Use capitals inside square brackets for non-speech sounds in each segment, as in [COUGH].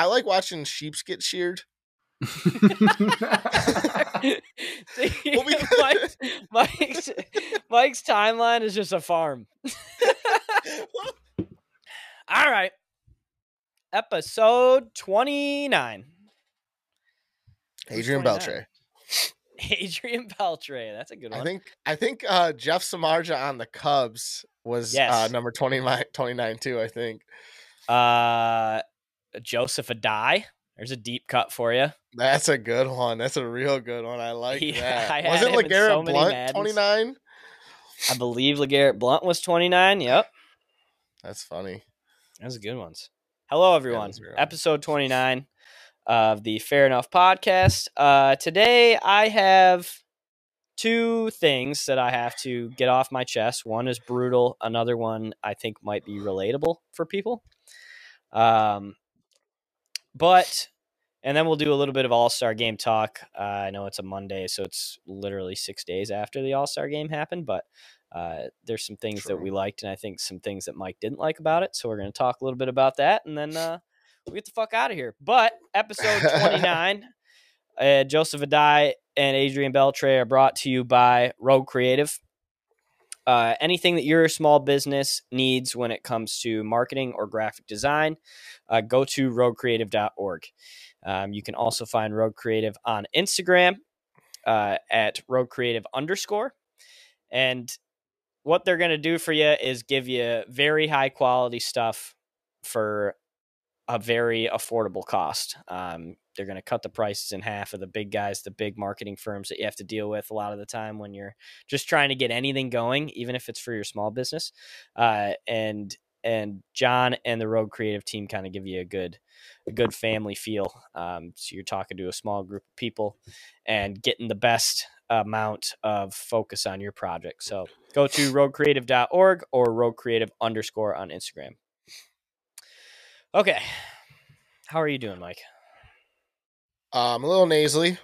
I like watching sheeps get sheared. Well, [LAUGHS] we- Mike's, Mike's, Mike's timeline is just a farm. All right. Episode 29. Adrian 29? Beltre. [LAUGHS] Adrian Beltre. That's a good one. I think I think uh Jeff Samardzija on the Cubs was uh number 29, 29 too, I think. uh, Joseph Addai. There's a deep cut for you. That's a good one. That's a real good one. I like Yeah, that. [LAUGHS] I him in LeGarrette so Blunt 29? I believe LeGarrette Blunt was 29. Yep. That's funny. Are good ones. Hello, everyone. those are good ones. Episode 29 of the Fair Enough podcast. Uh, today, I have two things that I have to get off my chest. One is brutal, another one I think might be relatable for people. Um, but, and then we'll do a little bit of All Star game talk. Uh, I know it's a Monday, so it's literally six days after the All Star game happened, but uh, there's some things that we liked, and I think some things that Mike didn't like about it. So we're going to talk a little bit about that, and then uh, we'll get the fuck out of here. But episode 29, [LAUGHS] uh, Joseph Addai and Adrian Beltre are brought to you by Rogue Creative. Uh, anything that your small business needs when it comes to marketing or graphic design, uh, go to roguecreative.org. Um, you can also find Rogue Creative on Instagram uh, at Rogue Creative underscore. And what they're going to do for you is give you very high quality stuff for a very affordable cost. Um, they're going to cut the prices in half of the big guys, the big marketing firms that you have to deal with a lot of the time when you're just trying to get anything going, even if it's for your small business. Uh, and and John and the Rogue Creative team kind of give you a good a good family feel. Um, so you're talking to a small group of people and getting the best amount of focus on your project. So go to roguecreative.org or roguecreative underscore on Instagram. Okay. How are you doing, Mike? Um a little nasally,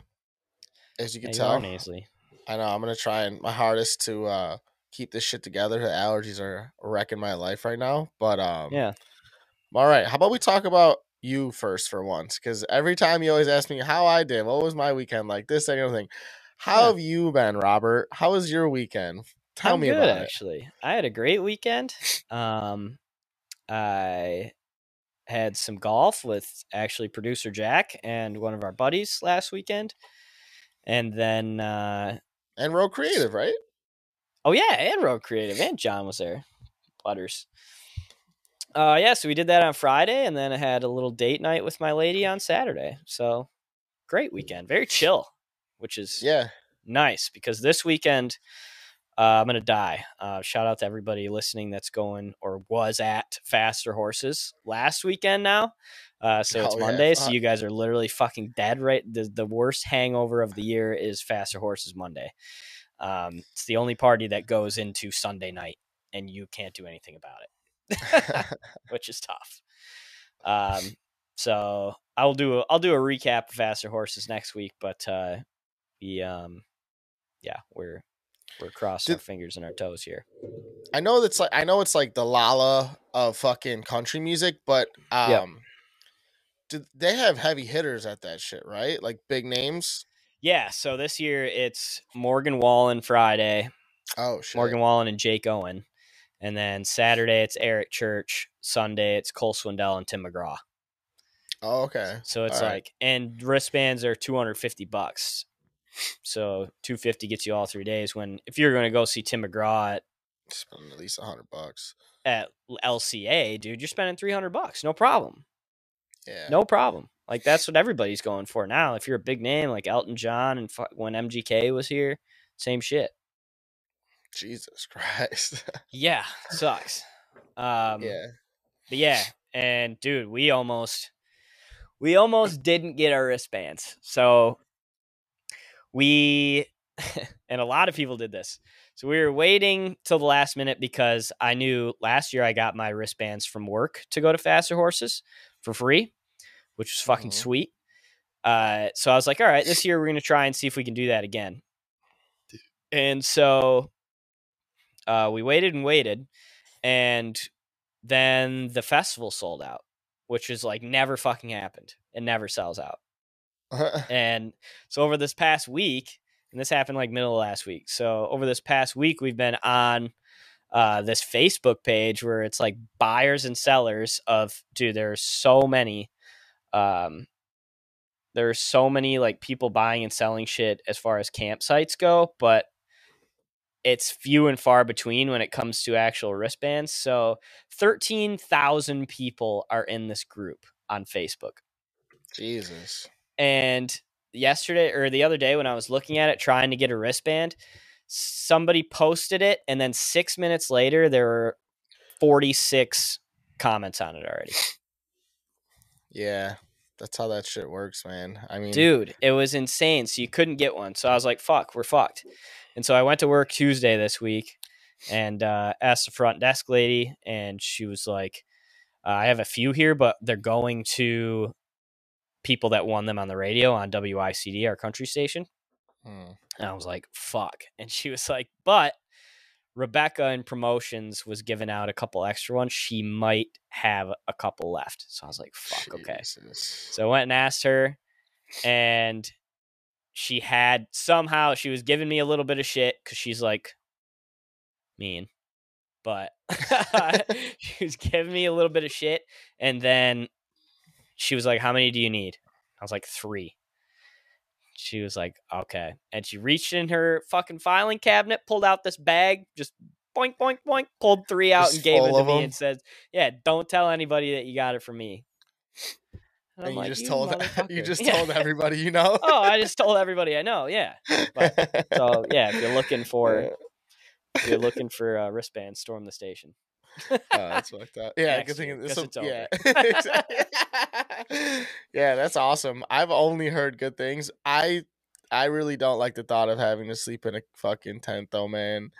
as you can Yeah, tell. nasally. I know I'm gonna try and my hardest to uh keep this shit together. The allergies are wrecking my life right now. But um Yeah. all right, how about we talk about you first for once? Because every time you always ask me how I did, what was my weekend like, this, that, and everything. How Yeah. have you been, Robert? How was your weekend? Tell I'm me good, about it. actually. I had a great weekend. Um, I had some golf with actually producer Jack and one of our buddies last weekend, and then uh, And Rogue Creative, right? oh yeah, and Rogue Creative and John was there. Butters. Uh, yeah, so we did that on Friday, and then I had a little date night with my lady on Saturday. So great weekend, very chill, which is Yeah. nice because this weekend uh, I'm gonna die. Uh, shout out to everybody listening that's going or was at Faster Horses last weekend now. Uh, so it's Oh, yeah, Monday, so you guys are literally fucking dead. Right, the the worst hangover of the year is Faster Horses Monday. Um, it's the only party that goes into Sunday night, and you can't do anything about it, [LAUGHS] [LAUGHS] which is tough. Um, so I'll do a, I'll do a recap of Faster Horses next week, but uh, the um, yeah, we're we're crossing our fingers and our toes here. I know that's like I know it's like the Lolla of fucking country music, but um Yeah. do they have heavy hitters at that shit, right? Like big names? Yeah, so this year it's Morgan Wallen Friday, Oh shit. Morgan Wallen and Jake Owen, and then Saturday it's Eric Church, Sunday it's Cole Swindell and Tim McGraw. Oh, okay. So it's All right. like, and wristbands are two hundred fifty bucks. So two fifty gets you all three days. When if you're going to go see Tim McGraw at, Spending at least a hundred bucks. at LCA, dude, you're spending three hundred bucks, no problem. Yeah. No problem. Like that's what everybody's going for now. If you're a big name like Elton John and when MGK was here, same shit. Jesus Christ. [LAUGHS] Yeah, sucks. Um, yeah. but yeah, and dude, we almost we almost didn't get our wristbands. So we [LAUGHS] and a lot of people did this. So we were waiting till the last minute because I knew last year I got my wristbands from work to go to Faster Horses for free, which was fucking Mhm. sweet. Uh, so I was like, all right, this year we're gonna try and see if we can do that again. And so uh, we waited and waited, and then the festival sold out. which is like never fucking happened. It never sells out. [LAUGHS] And so over this past week, and this happened like middle of last week. So over this past week, we've been on uh, this Facebook page where it's like buyers and sellers of dude. There's so many, um, there's so many like people buying and selling shit as far as campsites go, but it's few and far between when it comes to actual wristbands. So thirteen thousand people are in this group on Facebook. Jesus. And yesterday or the other day when I was looking at it trying to get a wristband, somebody posted it and then 6 minutes later there were 46 comments on it already. Yeah. That's how that shit works, man. I mean, Dude, it was insane. So you couldn't get one. So I was like, fuck, we're fucked. And so I went to work Tuesday this week and uh, asked the front desk lady, and she was like, uh, I have a few here, but they're going to people that won them on the radio on WYCD, our country station. hmm. And I was like, fuck. And she was like, but Rebecca in promotions was giving out a couple extra ones. She might have a couple left. So I was like, fuck, okay. Jesus. So I went and asked her, and she had somehow she was giving me a little bit of shit because she's like mean, but [LAUGHS] she was giving me a little bit of shit, and then she was like, "How many do you need?" I was like, three. She was like, "Okay," and she reached in her fucking filing cabinet, pulled out this bag, just boink boink boink, pulled three out Just and gave it to me me, 'em? and said, "Yeah, don't tell anybody that you got it from me." And I'm And you like, just "You told [LAUGHS] you motherfucker." just [LAUGHS] Yeah. told everybody you know. oh, I just told everybody I know. Yeah. So yeah, if you're looking for [LAUGHS] if you're looking for uh, wristbands, storm the station. Oh, that's [LAUGHS] fucked up. Yeah, Next good thing. year, this guess will- it's yeah, [LAUGHS] [LAUGHS] yeah, that's awesome. I've only heard good things. I I really don't like the thought of having to sleep in a fucking tent, though, man.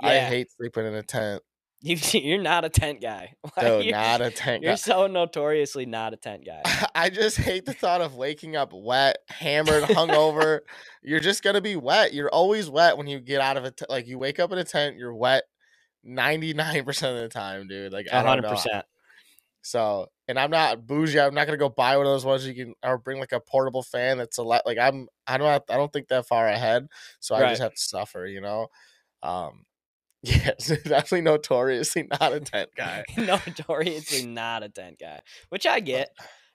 I hate sleeping in a tent. You, you're not a tent guy. Like, Dude, you're, not a tent. you're guy. so notoriously not a tent guy. I just hate the thought of waking up wet, hammered, hungover. you're just gonna be wet. You're always wet when you get out of a tent. Like you wake up in a tent, you're wet ninety nine percent of the time, dude. Like I don't hundred know. percent. So, and I'm not bougie. I'm not gonna go buy one of those ones you can, or bring like a portable fan that's a lot. Like I'm, I don't, have, I don't think that far ahead. So I Right. just have to suffer, you know. Um, [LAUGHS] yes, [LAUGHS] definitely notoriously not a tent guy. [LAUGHS] Notoriously not a tent guy, which I get.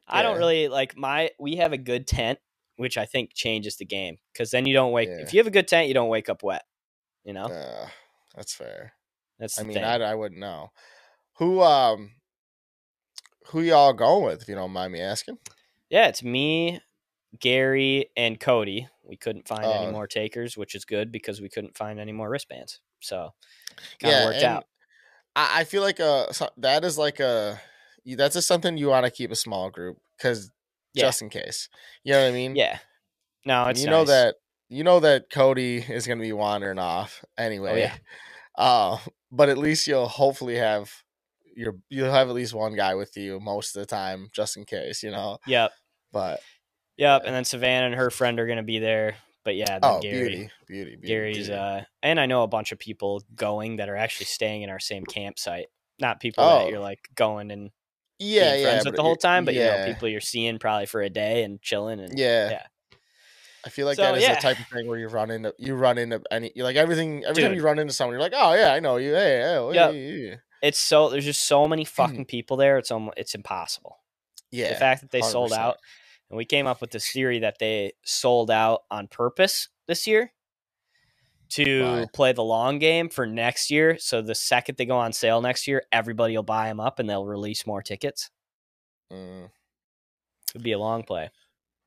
I don't really like my. We have a good tent, which I think changes the game because then you don't wake. Yeah. If you have a good tent, you don't wake up wet. You know, that's fair. That's I mean, thing. I, I wouldn't know. Who um, who y'all going with? If you don't mind me asking. Yeah, it's me, Gary, and Cody. We couldn't find any Oh. more takers, which is good because we couldn't find any more wristbands. So kind of yeah, worked out. I, I feel like a so- that is like a that's just something you want to keep a small group because Yeah. just in case. You know what I mean? Yeah. No, it's you know that you know that Cody is going to be wandering off anyway. Oh, yeah. Uh, [LAUGHS] but at least you'll hopefully have your you'll have at least one guy with you most of the time, just in case. You know. Yep. But Yep. Yeah. And then Savannah and her friend are gonna be there. But yeah, then oh, Gary. beauty, beauty, beauty. Gary's beauty. uh and I know a bunch of people going that are actually staying in our same campsite. Not people Oh. that you're like going and yeah, being yeah, friends but with the whole time, but you know, yeah, people you're seeing probably for a day and chilling and Yeah. Yeah. I feel like So, that is yeah. the type of thing where you run into you run into any you like everything every time you run into someone you're like oh yeah I know you hey, hey, oh, yeah, yeah, it's so there's just so many [CLEARS THROAT] fucking people there, it's almost it's impossible. yeah the fact that they sold 100%. out and we came up with this theory that they sold out on purpose this year to Why? play the long game for next year so the second they go on sale next year everybody will buy them up and they'll release more tickets Mm, it would be a long play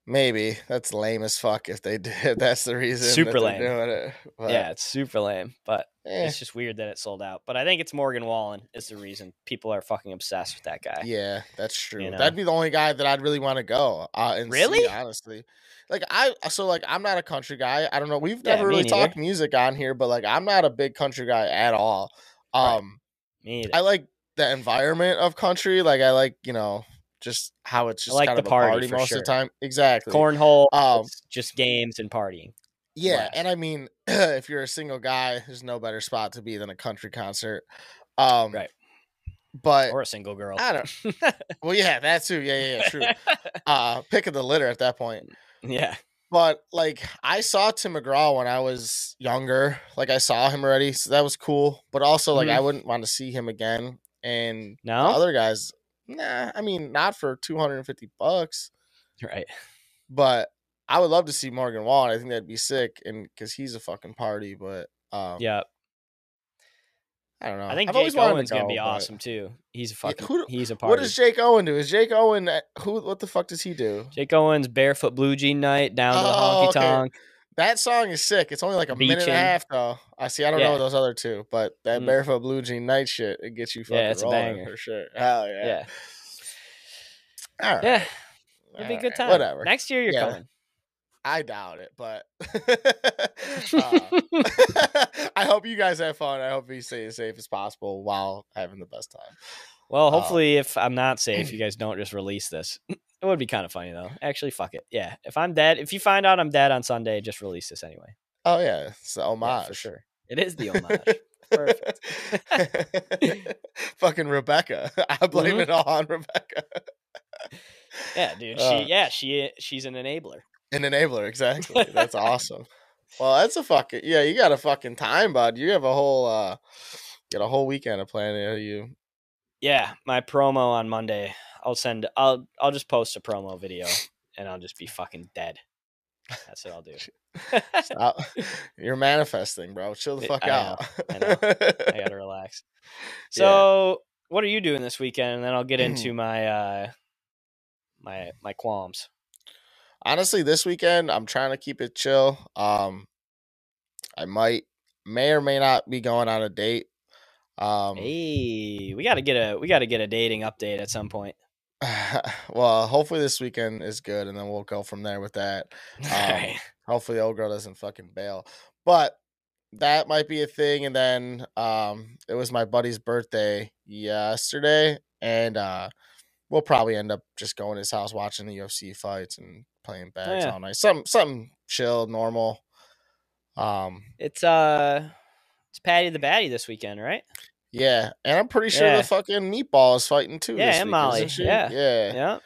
maybe that's lame as fuck if they [LAUGHS] did that's the reason Super lame. it yeah it's super lame but eh, it's just weird that it sold out but i think it's morgan wallen is the reason people are fucking obsessed with that guy yeah that's true You know? that'd be the only guy that I'd really want to go uh, and see, Really? honestly like I so like I'm not a country guy I don't know we've never me really neither. talked music on here but like I'm not a big country guy at all. um Me either. I like the environment of country. Like I like, you know, just how it's just like kind the of a party party most sure. of the time. Exactly. cornhole Um, just games and partying yeah, blast. and I mean, [CLEARS THROAT] if you're a single guy, there's no better spot to be than a country concert. Um, Right. but or a single girl. I don't. [LAUGHS] Well, yeah, that too. Yeah, yeah, yeah, true. [LAUGHS] uh, pick of the litter at that point. yeah. But like, I saw Tim McGraw when I was younger. Like, I saw him already, so that was cool. But also, like, Mhm. I wouldn't want to see him again. And No. other guys, nah. I mean, not for two hundred and fifty bucks. Right. But I would love to see Morgan Wallen. I think that'd be sick, and because he's a fucking party. But um, Yeah. I don't know. I think I've Jake Owen's gonna go, be but- awesome too. He's a fucking. who- he's a party. What does Jake Owen do? Is Jake Owen uh, who? What the fuck does he do? Jake Owens barefoot blue jean night down to the Oh, honky okay. That song is sick. It's only like a minute and a half though. I see. I don't Yeah. know those other two, but that Mm. barefoot blue jean night shit it gets you fucking Yeah, it's a rolling banger. for sure. Hell yeah. Yeah. All right. Yeah. It'd be a good time. Whatever. Next year you're Yeah. coming. I doubt it, but [LAUGHS] uh, [LAUGHS] [LAUGHS] I hope you guys have fun. I hope you stay as safe as possible while having the best time. Well, um, hopefully, if I'm not safe, you [CLEARS THROAT] guys don't just release this. It would be kind of funny though. Actually, fuck it. Yeah. If I'm dead, if you find out I'm dead on Sunday, just release this anyway. Oh yeah, it's the Yeah, homage for sure. It is the homage. [LAUGHS] Perfect. [LAUGHS] Fucking Rebecca. [LAUGHS] I blame Mhm. it all on Rebecca. Yeah, dude. Uh, she yeah, she she's an enabler. An enabler, exactly. That's awesome. Well, that's a fucking yeah. You got a fucking time, bud. You have a whole uh, got a whole weekend of planning. You Yeah, my promo on Monday. I'll send I'll I'll just post a promo video [LAUGHS] and I'll just be fucking dead. That's what I'll do. Stop. [LAUGHS] You're manifesting, bro. Chill the I fuck know, out. I know. I gotta [LAUGHS] relax. So what are you doing this weekend? And then I'll get into [CLEARS THROAT] my uh my my qualms. honestly this weekend i'm trying to keep it chill um i might may or may not be going on a date um Hey, we gotta get a we gotta get a dating update at some point. [LAUGHS] well hopefully this weekend is good and then we'll go from there with that [LAUGHS] Alright. hopefully old girl doesn't fucking bail but that might be a thing and then um it was my buddy's birthday yesterday and uh we'll probably end up just going to his house watching the ufc fights and playing bags yeah. all night something something chill normal um It's uh it's Paddy the Baddy this weekend, right? Yeah and i'm pretty sure Yeah. the fucking meatball is fighting too Yeah, and week, Molly, yeah. yeah Yeah.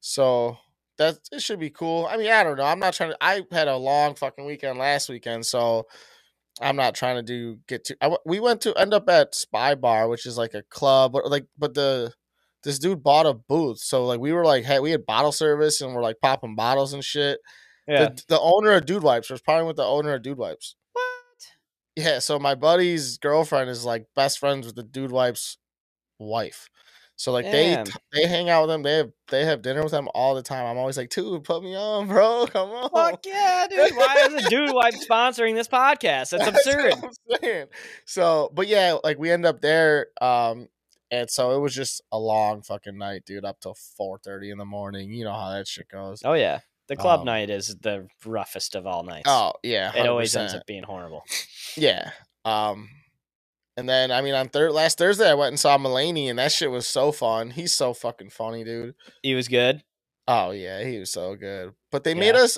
So that it should be cool. I mean, I don't know. I'm not trying to. I had a long fucking weekend last weekend, so I'm not trying to do get to. I, we went to end up at Spy Bar, which is like a club, but like, but the this dude bought a booth, so like we were like, hey, we had bottle service and we're like popping bottles and shit. Yeah. The, the owner of Dude Wipes was probably with the owner of Dude Wipes. Yeah, so my buddy's girlfriend is like best friends with the Dude Wipes wife. So like Damn. they they hang out with them. They have they have dinner with them all the time. I'm always like, dude, put me on, bro. [LAUGHS] Come on. Fuck yeah, dude. Why is a dude wipe sponsoring this podcast? That's [LAUGHS] That's absurd. saying. So, but yeah, like we end up there, um, and so it was just a long fucking night, dude, up till four thirty in the morning. You know how that shit goes. Oh yeah. The club Um, night is the roughest of all nights. Oh yeah, it always ends up being horrible. Yeah. Um and then I mean on third last Thursday I went and saw Mulaney and that shit was so fun. He's so fucking funny, dude. He was good. Oh yeah, he was so good. But they made us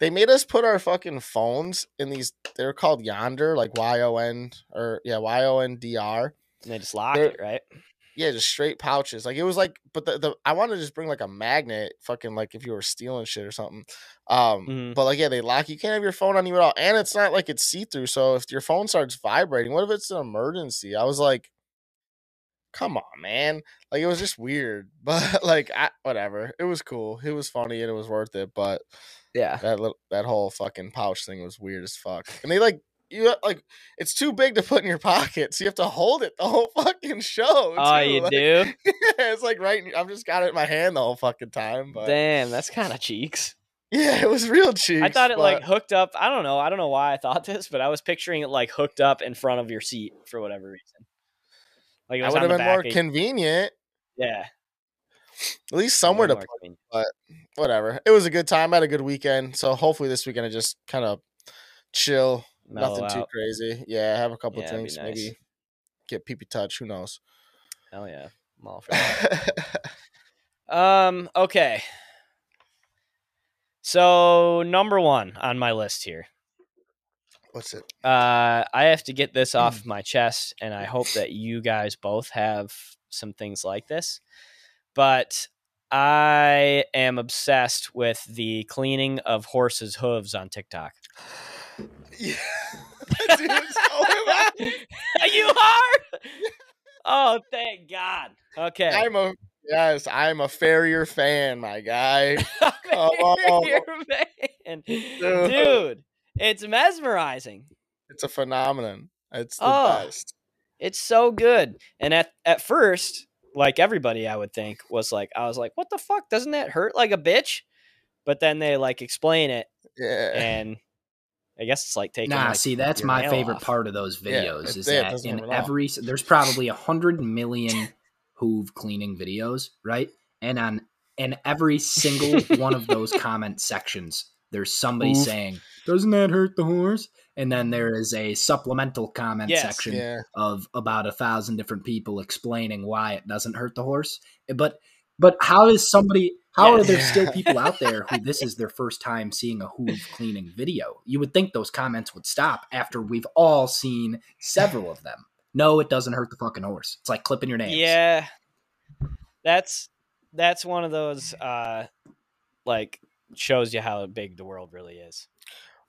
they made us put our fucking phones in these they're called Yondr, like Y O N or yeah, Y O N D R. And they just lock They're- it, right? Yeah, just straight pouches. Like it was like but the, the I wanted to just bring like a magnet, fucking like if you were stealing shit or something. Um Mhm. but like yeah, they lock you can't have your phone on you at all. And it's not like it's see-through. So if your phone starts vibrating, what if it's an emergency? I was like, come on, man. Like it was just weird. [LAUGHS] But like I, whatever. It was cool. It was funny and it was worth it. But Yeah. that little that whole fucking pouch thing was weird as fuck. And they like you like it's too big to put in your pocket, so you have to hold it the whole [LAUGHS] fucking show. Oh, you Like, do? [LAUGHS] it's like right. I've just got it in my hand the whole fucking time. But Damn, that's kind of cheeks. yeah, it was real cheap. I thought it like hooked up. I don't know. I don't know why I thought [LAUGHS] this, but I was picturing it like hooked up in front of your seat for whatever reason. Like it would have been more of- eh convenient. yeah, At least somewhere to put. convenient. Whatever. It was a good time. I had a good weekend. So hopefully this weekend I just kind of chill. Nothing too crazy. Yeah, have a couple Yeah, drinks. nice. Maybe get pee touch. Who knows? Hell yeah, I'm all for that. [LAUGHS] um. Okay. So number one on my list here. What's it? Uh, I have to get this off [CLEARS THROAT] my chest, and I hope that you guys both have some things like this. But I am obsessed with the cleaning of horses' hooves on TikTok. Yeah. Dude, so am I. you are? Oh, thank God. Okay. I'm a yes, I'm a Farrier fan, my guy. On. [LAUGHS] a [LAUGHS] oh. fan. Dude, it's mesmerizing. It's a phenomenon. It's the Oh. best. It's so good. And at at first, like everybody I would think was like I was like, "What the fuck? Doesn't that hurt like a bitch?" But then they like explain it Yeah. and I guess it's like taking Nah, like, see, that's your my favorite off. part of those videos it- is yeah, it that doesn't in hurt at all. every there's probably a hundred million hoove cleaning videos, right? And on in every single [LAUGHS] one of those comment sections, there's somebody Hoof. saying, "Doesn't that hurt the horse?" And then there is a supplemental comment Yes. section Yeah. of about a thousand different people explaining why it doesn't hurt the horse. But but how is somebody how are there still people out [LAUGHS] there who this is their first time seeing a hoof cleaning video? You would think those comments would stop after we've all seen several of them. No, it doesn't hurt the fucking horse. It's like clipping your nails. Yeah. That's that's one of those uh like shows you how big the world really is.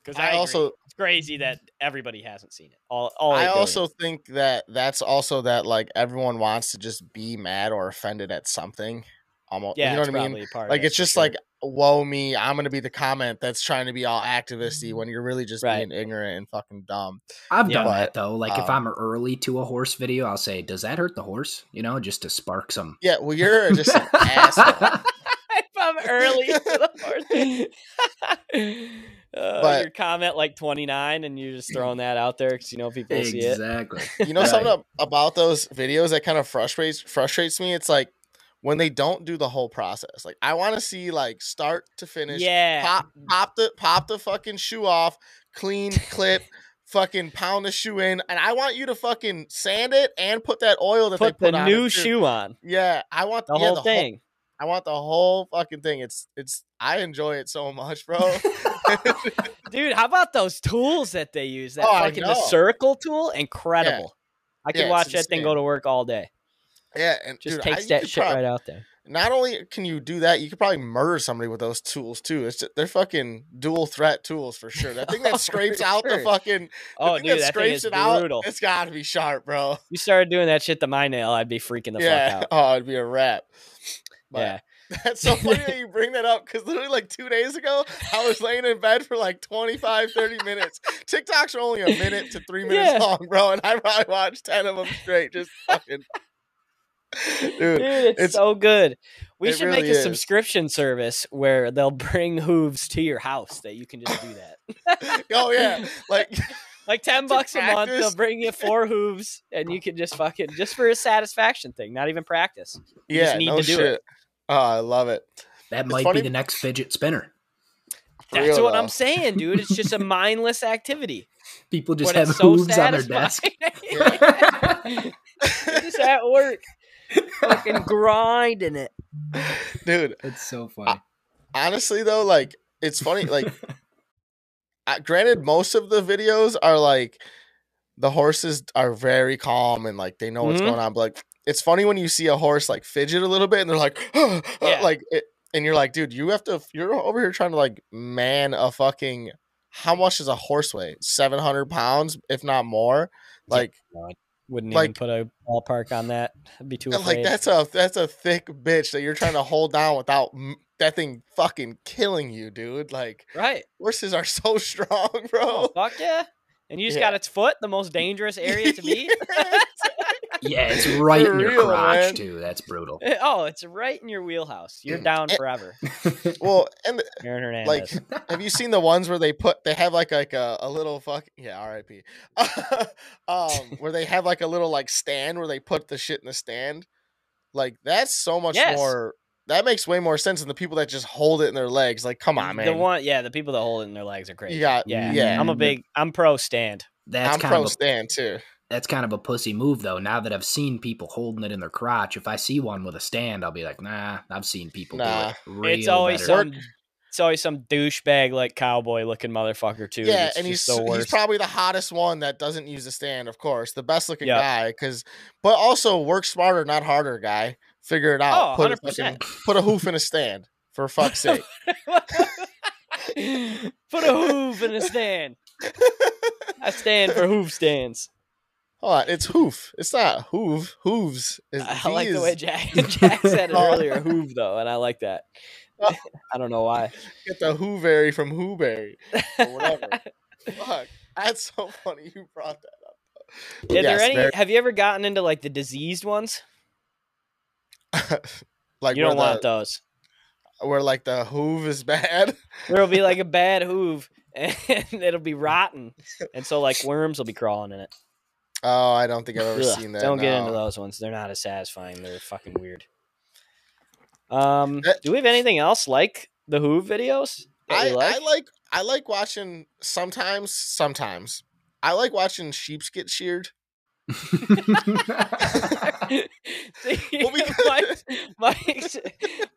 Cuz I I, also also it's crazy that everybody hasn't seen it. All all I also think that that's also that like everyone wants to just be mad or offended at something. Almost, yeah, you know it's what I mean? probably part Like it it's just sure. like, whoa me, I'm gonna be the comment that's trying to be all activisty when you're really just Right. being ignorant and fucking dumb. I've Yeah. done But, that though. Like if um, I'm early to a horse video, I'll say, "Does that hurt the horse?" You know, just to spark some. Yeah, well, you're just an asshole. [LAUGHS] if I'm early to the horse. [LAUGHS] Uh, But- your comment like 29 and you're just throwing that out there because you know people will see it. exactly. You know Right. something about those videos that kind of frustrates frustrates me. It's like when they don't do the whole process. Like I want to see like start to finish. Yeah. Pop pop the pop the fucking shoe off, clean clip, [LAUGHS] fucking pound the shoe in, and I want you to fucking sand it and put that oil that Put they put the new shoe on. Yeah, I want The yeah, whole thing. I want the whole fucking thing. It's it's I enjoy it so much, bro. [LAUGHS] Dude, how about those tools that they use? That Oh, fucking the circle tool, incredible. I could Yeah, watch that thing go to work all day. Yeah, and Just dude, takes you that shit prob- right out there. Not only can you do that, you could probably murder somebody with those tools too. It's they're fucking dual threat tools for sure. That thing Oh, that [LAUGHS] scrapes for out the fucking the Oh, thing dude, that that scrapes is it out, brutal. it's got to be sharp, bro. You started doing that shit to my nail, I'd be freaking the yeah, fuck out. [LAUGHS] oh, it'd be a wrap. But yeah. [LAUGHS] That's so funny that you bring that up because literally like two days ago, I was laying in bed for like 25, 30 minutes. TikToks are only a minute to three minutes Yeah. long, bro. And I probably watched 10 of them straight. Just fucking. [LAUGHS] Dude, Dude, it's, it's- so good. We should really make a is. subscription service where they'll bring hooves to your house that you can just do that. [LAUGHS] oh, yeah. Like, [LAUGHS] Like ten bucks a month, they'll bring you four hooves, and you can just fucking just for a satisfaction thing, not even practice. You yeah, just need no to do shit. it. Oh, I love it. That It's might funny- be the next fidget spinner. That's real, what though. I'm saying, dude. It's just a mindless activity. People just but have it's so hooves on their desk. just at work, fucking grinding it. [LAUGHS] Dude, It's so funny. honestly, though, like, it's funny. Like, I, granted, most of the videos are like the horses are very calm and like they know what's Mhm. going on. But like, it's funny when you see a horse like fidget a little bit and they're like, [GASPS] Yeah. like, it, and you're like, dude, you have to. You're over here trying to like man a fucking. How much does a horse weigh? Seven hundred pounds, if not more. Yeah. Like, Wouldn't Like- even put a ballpark on that. I'd be too like afraid. that's a that's a thick bitch that you're trying to hold down without m- that thing fucking killing you, dude. Like right. horses are [LAUGHS] so strong, bro. Oh, fuck yeah. And you just Yeah. got its foot, the most dangerous area to be. [LAUGHS] [LAUGHS] Yeah, it's [LAUGHS] right For in your real, crotch man. too. That's brutal. oh, it's right in your wheelhouse. You're down Eh, forever. [LAUGHS] well, and Aaron Hernandez. like, have you seen the ones where they put they have like like a, a little fuck yeah R.I.P. [LAUGHS] um, where they have like a little like stand where they put the shit in the stand. Like that's so much Yes. more. That makes way more sense than the people that just hold it in their legs. Like, come on, man. The one, yeah, the people that hold it in their legs are crazy. got- yeah, yeah. I'm a big, I'm pro stand. That's I'm kind pro of a, stand too. That's kind of a pussy move though. Now that I've seen people holding it in their crotch, if I see one with a stand, I'll be like, nah. I've seen people Nah. do it. Real it's always better. some It's always some douchebag like cowboy looking motherfucker too. yeah, that's and he's just the he's probably the hottest one that doesn't use a stand, of course, the best looking Yep. guy. Because, but also work smarter, not harder, guy. Figure it out. Oh, put, 100%. fucking, put a hoof in a stand for fuck's sake. [LAUGHS] Put a hoof in a stand. [LAUGHS] I stand for hoof stands. Hold on, it's hoof. It's not hoof. Hooves. Is, I like he the way Jack, [LAUGHS] Jack said it Oh. earlier, hoof though, and I like that. [LAUGHS] Oh. I don't know why. Get the Hooberry from Hooberry or whatever. [LAUGHS] Fuck, that's so funny. You brought that up. Is there any? very- Have you ever gotten into like the diseased ones? like you don't where want those. where like the hoof is bad. There'll be like a bad hoof, and it'll be rotten, and so like worms will be crawling in it. Oh, I don't think I've ever Ugh, seen that. Don't get into those ones. They're not as satisfying. They're fucking weird. Um, That- do we have anything else like the Who videos? I like? I like I like watching sometimes sometimes. I like watching sheeps get sheared. See, [LAUGHS] Well, because- [LAUGHS] Mike's, Mike's,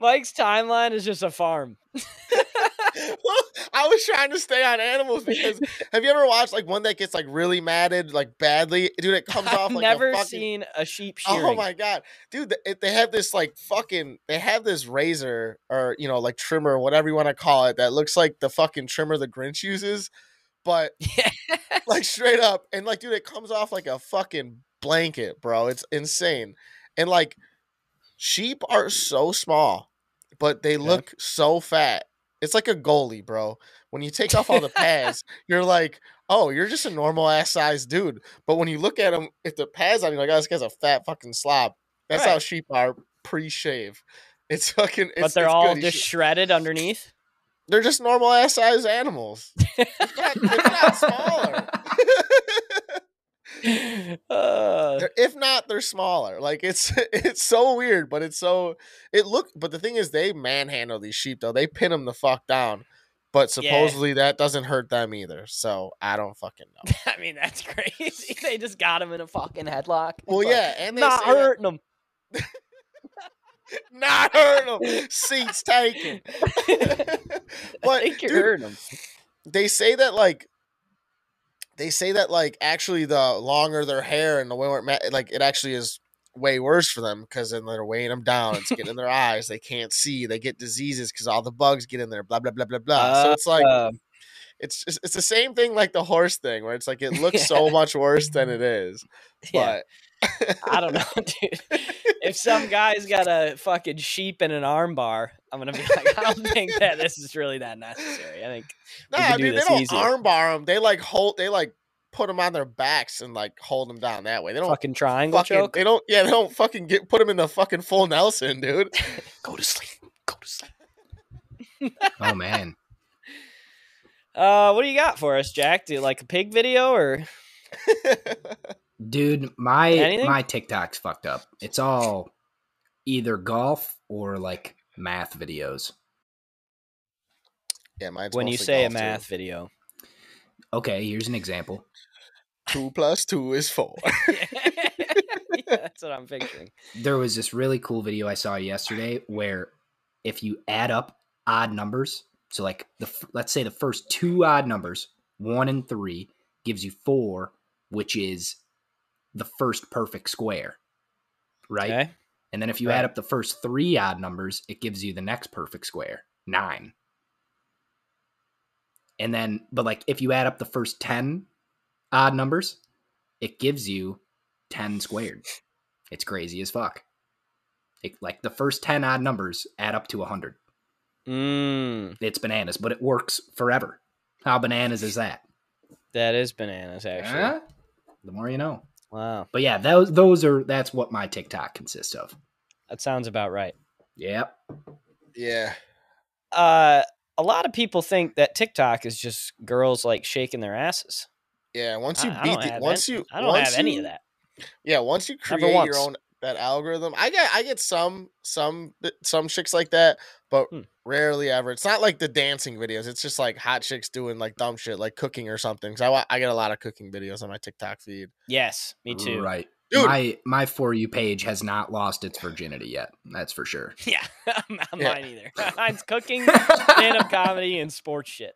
Mike's timeline is just a farm. [LAUGHS] well, I was trying to stay on animals because have you ever watched like one that gets like really matted like badly? Dude, it comes I've off like never a fucking seen a sheep oh shearing. Oh my god, dude! They have this like fucking. They have this razor or you know like trimmer, whatever you want to call it, that looks like the fucking trimmer the Grinch uses, but [LAUGHS] like straight up, and like dude, it comes off like a fucking blanket, bro. It's insane, and like sheep are so small, but they look so fat. It's like a goalie, bro. When you take off all the [LAUGHS] pads, you're like, oh, you're just a normal ass size dude. But when you look at him, if the pads on, you're like, oh, this guy's a fat fucking slob. That's how sheep are pre-shave. It's fucking. It's, but they're all good. Just shredded underneath. They're just normal ass size animals. [LAUGHS] If not, not smaller. [LAUGHS] Uh, They're- if not, they're smaller. Like it's [LAUGHS] it's so weird, but it's so it look. But the thing is, they manhandle these sheep though. They pin them the fuck down. But Yeah. supposedly that doesn't hurt them either. So I don't fucking know. I mean, that's crazy. they just got him in a fucking headlock. Well, yeah, and they not say that- hurting him. [LAUGHS] not hurting them. Seats taken. [LAUGHS] But think you're dude, him. they say that like they say that like actually the longer their hair and the way it ma- like it actually is way worse for them because then they're weighing them down. It's getting in their [LAUGHS] eyes. They can't see. They get diseases because all the bugs get in there blah blah blah blah blah. So it's like Uh, it's just, it's the same thing like the horse thing where it's like it looks so much worse than it is. Yeah, but I don't know, [LAUGHS] dude. If some guy's got a fucking sheep in an arm bar, I'm gonna be like, I don't think that this is really that necessary. I think we nah do dude they don't easier. armbar them they like hold they like put them on their backs and like hold them down that way they don't fucking triangle fucking, choke. they don't yeah they don't fucking get put them in the fucking full Nelson dude [LAUGHS] [LAUGHS] Go to sleep. Go to sleep. oh man, Uh, what do you got for us, Jack? Do you like a pig video or? Dude, my Anything? my TikTok's fucked up. It's all either golf or like math videos. Yeah, mine's when you say a golf, too. math video. Okay, here's an example. two plus two is four. [LAUGHS] yeah, that's what I'm picturing. There was this really cool video I saw yesterday where if you add up odd numbers, so like the let's say the first two odd numbers, 1 and 3 gives you 4, which is the first perfect square. Right? Okay. And then if you Right. add up the first 3 odd numbers, it gives you the next perfect square, 9. And then but like if you add up the first 10 odd numbers, it gives you 10 squared. It's crazy as fuck. It, like the first 10 odd numbers add up to 100. Mm, It's bananas, but it works forever. How bananas is that? that is bananas, actually. Huh? The more you know. Wow, But yeah, those those are that's what my TikTok consists of. that sounds about right. Yep. yeah. Uh, a lot of people think that TikTok is just girls like shaking their asses. Yeah. Once you I, I beat don't the, once any, you I don't once have any of that. Yeah, once you create once. your own that algorithm, I get I get some some some chicks like that, but Hmm. rarely ever. It's not like the dancing videos. It's just like hot chicks doing like dumb shit, like cooking or something. So I I get a lot of cooking videos on my TikTok feed. Yes, me too. Right. Dude. my my for you page has not lost its virginity yet. That's for sure. [LAUGHS] Yeah, [LAUGHS] I'm not Yeah. mine either. [LAUGHS] Mine's cooking, stand-up comedy, and sports shit.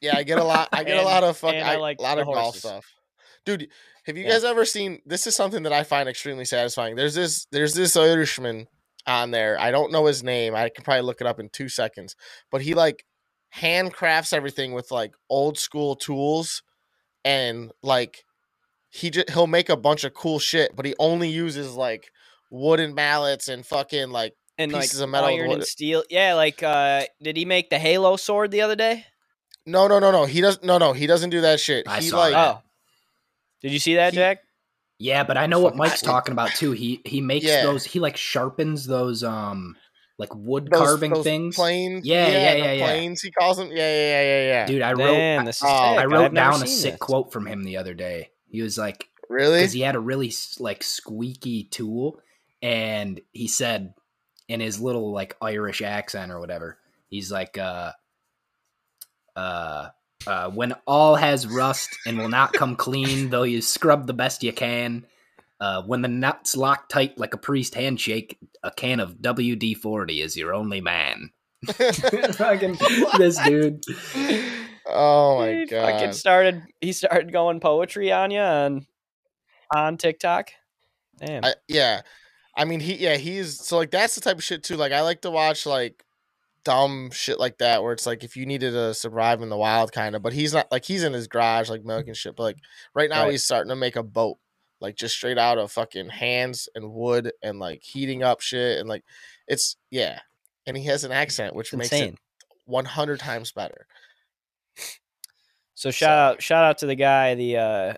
Yeah, I get a lot. I get a lot of fuck. I I, like a lot the of golf stuff, dude. Have you Yeah. guys ever seen? This is something that I find extremely satisfying. There's this. There's this Irishman on there. I don't know his name. I can probably look it up in two seconds. But he like handcrafts everything with like old school tools, and like he just he'll make a bunch of cool shit. But he only uses like wooden mallets and fucking like And Pieces like of metal iron and steel. Yeah, like uh did he make the Halo sword the other day? no no no no he doesn't. no no he doesn't do that shit. I he saw like that. Oh. Did you see that, He- Jack? Yeah, but I know what Mike's sweet. talking about too. He he makes Yeah. those. He like sharpens those um like wood those- carving those things. Planes, Yeah, yeah, the yeah, yeah. Planes, he calls them. Yeah, yeah, yeah, yeah, yeah. Dude, I wrote Damn, I, this is oh, sick. I I've wrote down a sick this. quote from him the other day. He was like, really? because he had a really like squeaky tool, and he said in his little like Irish accent or whatever, he's like, uh, uh, uh, when all has rust and will not come clean, though you scrub the best you can. Uh, when the nuts lock tight like a priest handshake, a can of WD forty is your only man. [LAUGHS] Fucking this [LAUGHS] dude. oh my he god! fucking started he started going poetry on you on on TikTok. Damn. I, yeah, I mean he yeah he's so like that's the type of shit too. Like I like to watch like dumb shit like that where it's like if you needed to survive in the wild kind of, but he's not like he's in his garage like milking shit. But like right now Right. he's starting to make a boat like just straight out of fucking hands and wood and like heating up shit and like it's yeah. And he has an accent which it's makes insane. it 100 times better. So shout out shout out to the guy, the uh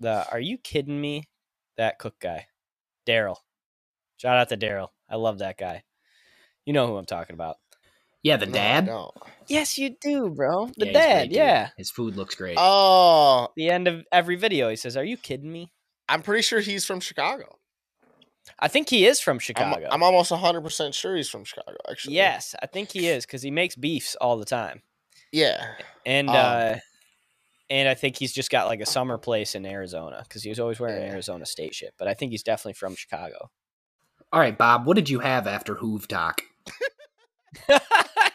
the are you kidding me? That cook guy. Daryl. Shout out to Daryl. I love that guy. You know who I'm talking about. Yeah, the No, dad. don't. Yes, you do, bro. The Yeah, dad, yeah. his food looks great. Oh, The end of every video, he says, "Are you kidding me?" I'm pretty sure he's from Chicago. I think he is from I'm, Chicago. I'm almost 100% sure he's from Chicago, actually. yes, I think he is because he makes beefs all the time, Yeah. and Um, uh, and I think he's just got like a summer place in Arizona because he was always wearing Yeah. Arizona State shit. But I think he's definitely from Chicago. All right, Bob, what did you have after Hoove Talk? You're,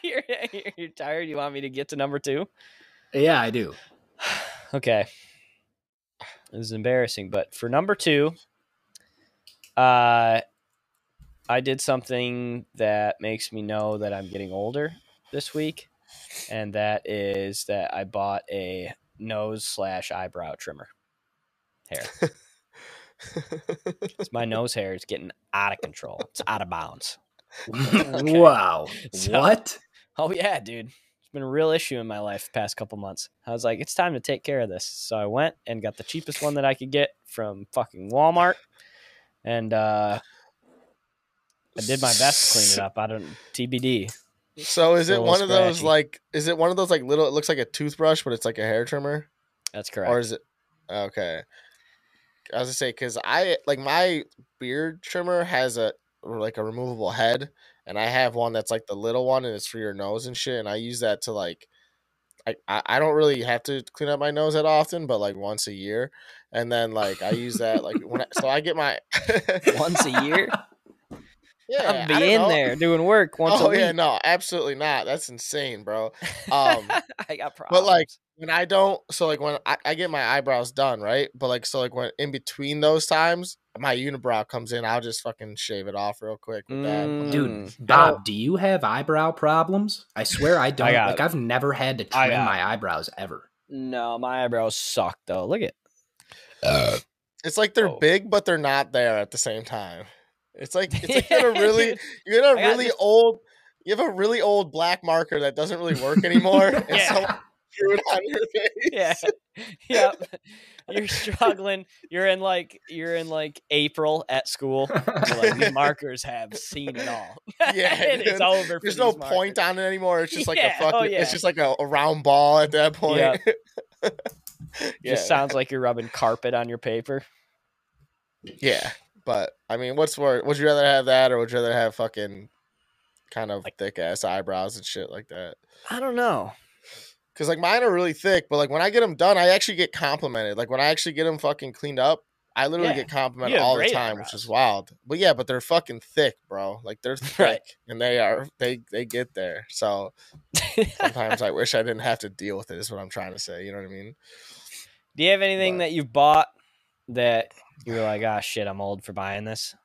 [LAUGHS] you're- you're tired. You want me to get to number two? Yeah, I do. [SIGHS] okay. This is embarrassing, but for number two, uh, I did something that makes me know that I'm getting older this week, and that is that I bought a nose slash eyebrow trimmer hair. [LAUGHS] 'Cause my nose hair is getting out of control. It's out of bounds. [LAUGHS] wow. So- what? Oh yeah, dude. It's been a real issue in my life the past couple months. I was like, it's time to take care of this. So I went and got the cheapest one that I could get from fucking Walmart. And uh I did my best to clean it up. I don't TBD. So is it little one of those like is it one of those like little it looks like a toothbrush but it's like a hair trimmer That's correct. or is it okay. I was gonna say because I like my beard trimmer has a like a removable head and I have one that's like the little one and it's for your nose and shit and I use that to like I, I I don't really have to clean up my nose that often but like once a year and then like I use that like when I, so I get my [LAUGHS] Once a year? Yeah I'll I be in know. there doing work [LAUGHS] once oh a week. yeah no absolutely not that's insane bro um [LAUGHS] I got problems. but like when I don't, so like when I, I get my eyebrows done, right? But like so like when in between those times, my unibrow comes in, I'll just fucking shave it off real quick with. Mm. But, Dude, Mm, Bob, do you have eyebrow problems? I swear I don't. got- like I've never had to trim my eyebrows ever. no, my eyebrows suck though. Look at It's like they're Oh. big, but they're not there at the same time. It's like it's like you had a really [LAUGHS] you had a got really this- old you have a really old black marker that doesn't really work anymore. [LAUGHS] Yeah. drew [LAUGHS] it on your face. yeah yep you're struggling you're in like you're in like april at school like markers have seen it all Yeah, it's over for There's no these point on it anymore. It's just like Yeah, a oh, fucking yeah. it's just like a, a round ball at that point. Yeah. yeah. just sounds like you're rubbing carpet on your paper Yeah, but I mean, what's worse? Would you rather have that, or would you rather have fucking kind of Like- thick ass eyebrows and shit like that? i don't know Because like mine are really thick, but like when I get them done, I actually get complimented. Like when I actually get them fucking cleaned up, I literally Yeah, get complimented all the time, which is wild. But yeah, but they're fucking thick, bro. Like they're [LAUGHS] thick, Right. and they are they they get there. So [LAUGHS] sometimes I wish I didn't have to deal with it. Is what I'm trying to say. You know what I mean? Do you have anything But- that you've bought that you were like, ah, shit, I'm old for buying this?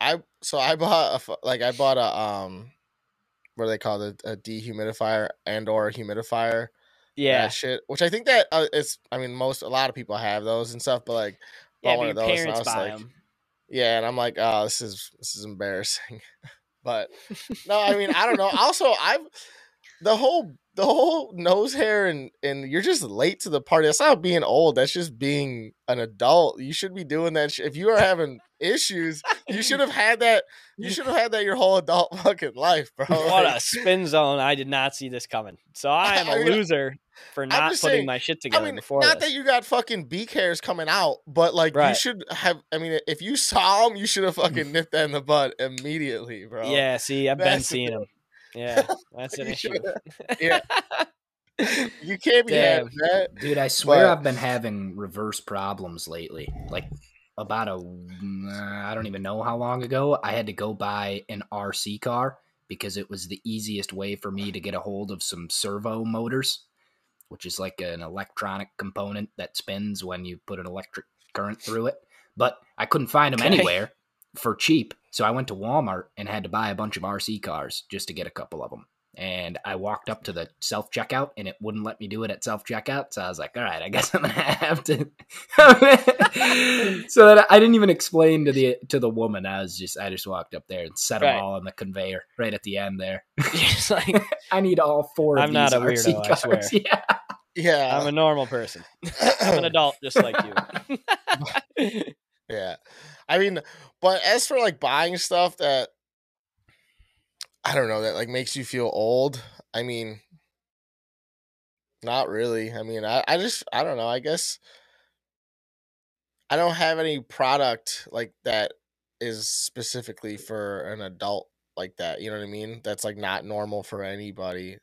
I so I bought a like I bought a um, what do they call it? A dehumidifier and or humidifier. Yeah. shit. Which I think that uh, it's. I mean, most a lot of people have those and stuff, but like Yeah, bought one of those, and I was buy like, them. Yeah, and I'm like, oh, this is this is embarrassing. [LAUGHS] but [LAUGHS] no, I mean, I don't know. Also, I've the whole the whole nose hair and and you're just late to the party. That's not being old. That's just being an adult. You should be doing that. Sh- if you are having issues, you should have had that. You should have had that your whole adult [LAUGHS] fucking life, bro. [LAUGHS] What a spin zone. I did not see this coming. So I am a [LAUGHS] I mean, loser for not putting saying, my shit I together mean, before not this. that you got fucking beak hairs coming out, but like you should have. I mean, if you saw them, you should have fucking nipped that in the bud immediately, bro. yeah, see, I've been seeing them. Yeah, [LAUGHS] that's an issue. shoulda- yeah. [LAUGHS] you can't be Damn. having that. Dude, I swear But- I've been having reverse problems lately. Like about a, I don't even know how long ago, I had to go buy an RC car because it was the easiest way for me to get a hold of some servo motors, which is like an electronic component that spins when you put an electric current through it. But I couldn't find them Okay. anywhere for cheap. So I went to Walmart and had to buy a bunch of RC cars just to get a couple of them. And I walked up to the self checkout and it wouldn't let me do it at self checkout. So I was like, all right, I guess [LAUGHS] I'm gonna have to. [LAUGHS] so that I didn't even explain to the to the woman. I was just I just walked up there and set them Right. all on the conveyor right at the end there. [LAUGHS] It's like I need all four of I'm these not a RC weirdo, I swear. Yeah. Yeah, I'm a normal person. I'm an adult just like you. yeah. I mean, but as for like buying stuff that I don't know that like makes you feel old, I mean, not really. I mean, I I just I don't know. I guess I don't have any product like that is specifically for an adult like that. You know what I mean? That's like not normal for anybody.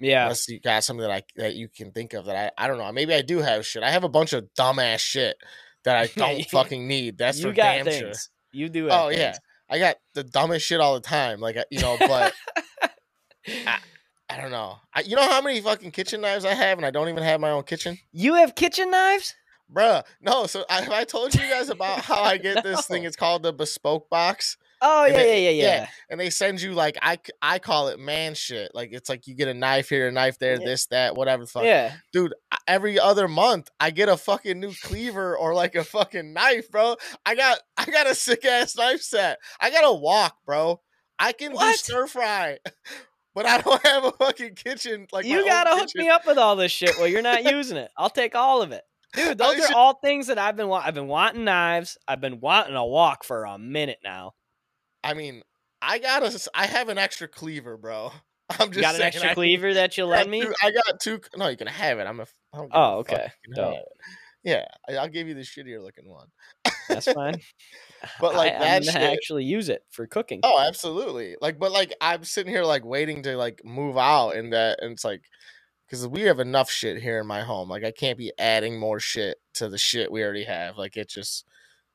yeah. Unless you got something that I that you can think of that I I don't know. Maybe I do have shit. I have a bunch of dumbass shit that I [LAUGHS] don't fucking need. That's you for got damn things. sure. You do Oh yeah. I got the dumbest shit all the time. Like uh, you know, but [LAUGHS] I don't know. I, you know how many fucking kitchen knives I have, and I don't even have my own kitchen, you have kitchen knives? bruh. No, so I, have I told you guys about [LAUGHS] how I get this thing. It's called the bespoke box. Oh yeah, it- yeah, yeah, yeah. yeah. and they send you like I, I call it man shit. Like it's like you get a knife here, a knife there, Yeah. this that, whatever the fuck. Yeah. Dude, I- every other month I get a fucking new cleaver or like a fucking knife, bro. I got I got a sick ass knife set. I got a wok, bro. I can do What? stir fry, [LAUGHS] but I don't have a fucking kitchen. Like you gotta hook kitchen. me up with all this shit while you're not using it. I'll take all of it. Dude, [LAUGHS] those are should- all things that I've been wa- I've been wanting knives. I've been wanting a wok for a minute now. I mean, I got a. I have an extra cleaver, bro. [LAUGHS] I'm just You got an extra I- cleaver that you'll lend me? two- I got two. No, you can have it. I'm a. I don't Oh, okay. You can have Dope. it. Yeah, I'll give you the shittier looking one. That's fine. [LAUGHS] But, like, I, that I'm gonna shit- actually use it for cooking. Oh, absolutely. Like, but like I'm sitting here like waiting to like move out, and that and it's like because we have enough shit here in my home. Like I can't be adding more shit to the shit we already have. Like it just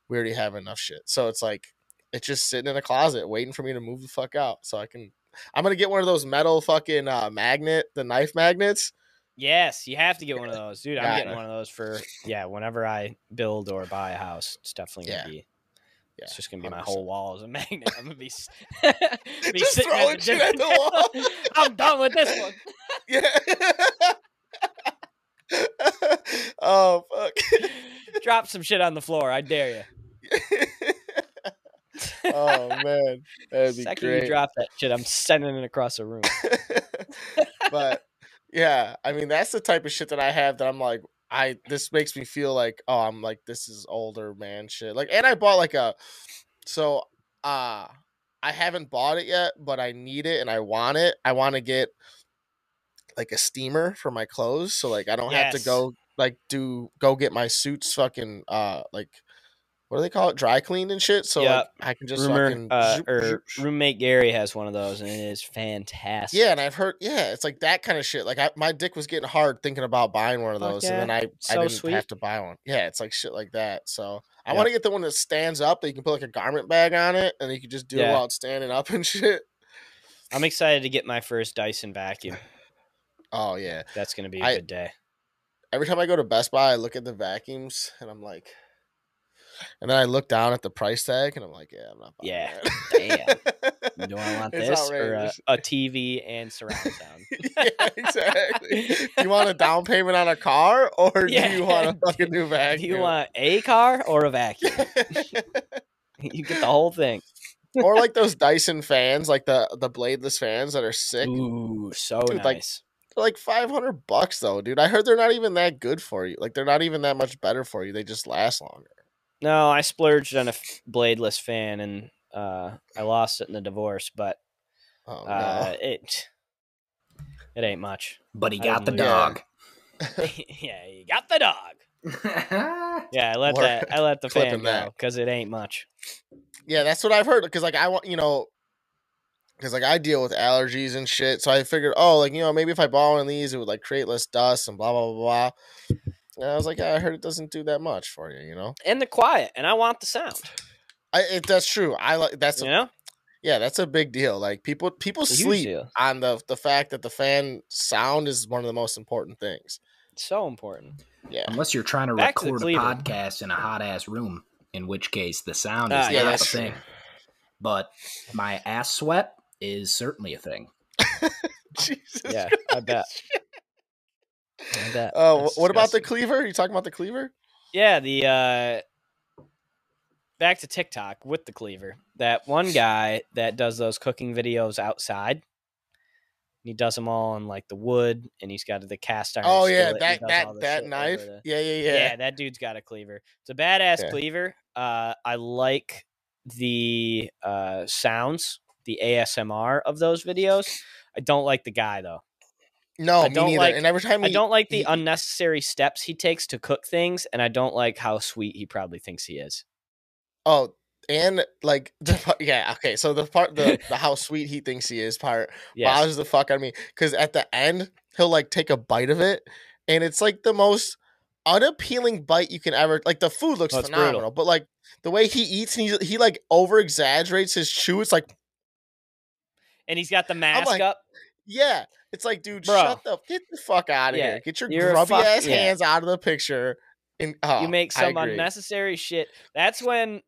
we already have enough shit. So it's like it's just sitting in a closet waiting for me to move the fuck out so I can. I'm gonna get one of those metal fucking uh, magnet, the knife magnets. Yes, you have to get one of those, dude. I'm getting one of those for yeah. Whenever I build or buy a house, it's definitely gonna Yeah. be. Yeah, It's just gonna be my 100%. whole wall as a magnet. I'm gonna be, [LAUGHS] [LAUGHS] be Just throwing shit at the [LAUGHS] wall. I'm done with this one. Yeah. oh fuck. Drop some shit on the floor. I dare you. Oh man, that'd be Second great. you drop that shit, I'm sending it across the room. [LAUGHS] but yeah, I mean that's the type of shit that I have that I'm like I this makes me feel like oh I'm like this is older man shit. Like and I bought like a so uh I haven't bought it yet, but I need it and I want it. I want to get like a steamer for my clothes so like I don't have to go like do go get my suits fucking uh like what do they call it? Dry clean and shit. So Yeah. like I can just Rumor, fucking uh, zoop, or zoop, zoop. roommate Gary has one of those, and it is fantastic. Yeah, and I've heard yeah, it's like that kind of shit. Like I, my dick was getting hard thinking about buying one of those, yeah. and then I So I didn't sweet. have to buy one. Yeah, it's like shit like that. So I Yep. want to get the one that stands up that you can put like a garment bag on it, and you can just do it while it's standing up and [LAUGHS] shit. I'm excited to get my first Dyson vacuum. [LAUGHS] Oh yeah. That's gonna be a I- good day. Every time I go to Best Buy, I look at the vacuums and I'm like, and then I look down at the price tag and I'm like, yeah, I'm not. Buying Yeah, that. [LAUGHS] Do I want [LAUGHS] It's this or uh, a, a TV and surround sound? [LAUGHS] yeah, exactly. Do you want a down payment on a car or do you want a fucking new vacuum? Do you want a car or a vacuum? you get the whole thing. or like those Dyson fans, like the the bladeless fans that are sick. Ooh, so Dude, like, nice. They're like five hundred bucks though, dude. I heard they're not even that good for you. Like they're not even that much better for you. They just last longer. No, I splurged on a f- bladeless fan and uh, I lost it in the divorce, but Oh uh, it it ain't much. But he got the didn't dog. [LAUGHS] yeah, he got the dog. [LAUGHS] Yeah, I let More that I let the fan clipping go because it ain't much. Yeah, that's what I've heard. Because like I want, you know, because like I deal with allergies and shit. So I figured, oh, like you know, maybe if I bought one of these, it would like create less dust and blah blah blah blah. And I was like, yeah, I heard it doesn't do that much for you, you know. And the quiet, and I want the sound. I it, that's true. I like that's You a, know, yeah, that's a big deal. Like people people It's sleep deal. on the the fact that the fan sound is one of the most important things. It's so important. Yeah, Unless you're trying to Back to record a podcast in a hot ass room, in which case the sound is Ah, not yeah, a that's true. thing. But my ass sweat is certainly a thing. [LAUGHS] Jesus. Yeah, I. I bet. Oh, That's what about the disgusting. cleaver? You talking about the cleaver? Yeah, the uh back to TikTok with the cleaver. That one guy that does those cooking videos outside. He does them all in like the wood, and he's got the cast iron. Oh yeah, that that that knife. the- Yeah, yeah, yeah. yeah. that dude's got a cleaver. It's a badass Yeah. cleaver. Uh, I like the uh, sounds, the ASMR of those videos. I don't like the guy though. No, I me don't neither. like- and every time I don't like the he- unnecessary steps he takes to cook things, and I don't like how sweet he probably thinks he is. Oh, and like [LAUGHS] the yeah, okay. So the part the, [LAUGHS] the how sweet he thinks he is part Yes. bothers the fuck out of me because at the end he'll like take a bite of it, and it's like the most unappealing bite you can ever. Like the food looks Oh, it's brutal. phenomenal, but like the way he eats and he he like over exaggerates his chew. It's like and he's got the mask like, up. Yeah, it's like dude, Bro. shut the get the fuck out of Yeah, here. Get your you're grubby fuck- ass yeah. hands out of the picture. And oh, you make some unnecessary shit. That's when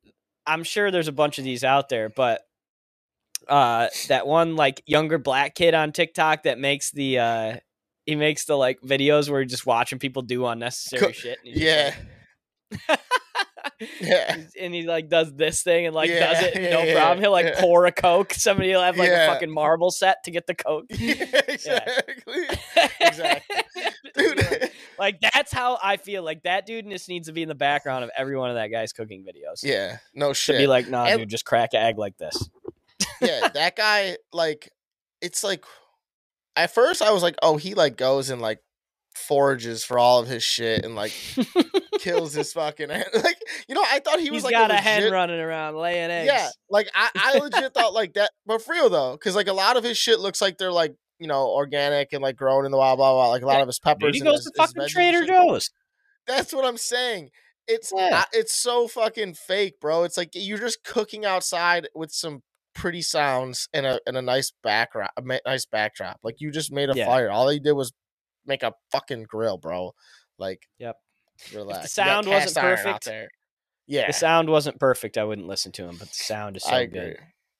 I'm sure there's a bunch of these out there, but uh that one like younger black kid on TikTok that makes the uh he makes the like videos where he's just watching people do unnecessary Co- shit. And Yeah, like- [LAUGHS] [LAUGHS] yeah. And he like does this thing and like Yeah, does it yeah, no problem. He'll like pour a coke. Somebody will have like a fucking marble set to get the coke. [LAUGHS] Yeah, exactly. Exactly. [LAUGHS] Dude. like that's how I feel. Like that dude just needs to be in the background of every one of that guy's cooking videos. yeah, no shit. To be like, nah, And- dude, just crack an egg like this. yeah, that guy, like, it's like, at first I was like, oh, he like goes and like forages for all of his shit and like kills his [LAUGHS] fucking [LAUGHS] like, you know, I thought he was He's like got a, legit, hen running around laying eggs. Yeah, like I, I legit thought like that, but for real though, because like a lot of his shit looks like they're like you know organic and like grown in the wild, blah blah. blah like a lot of his peppers. Dude, he goes his- to fucking Trader. Joe's. That's what I'm saying. It's Yeah. I, it's so fucking fake, bro. It's like you're just cooking outside with some pretty sounds and a and a nice backdrop, a nice backdrop. Like you just made a Yeah. fire. All you did was make a fucking grill, bro. Like, Yep. relax. You got sound wasn't cast iron out perfect, there. Yeah, The sound wasn't perfect. I wouldn't listen to him, but the sound is so good.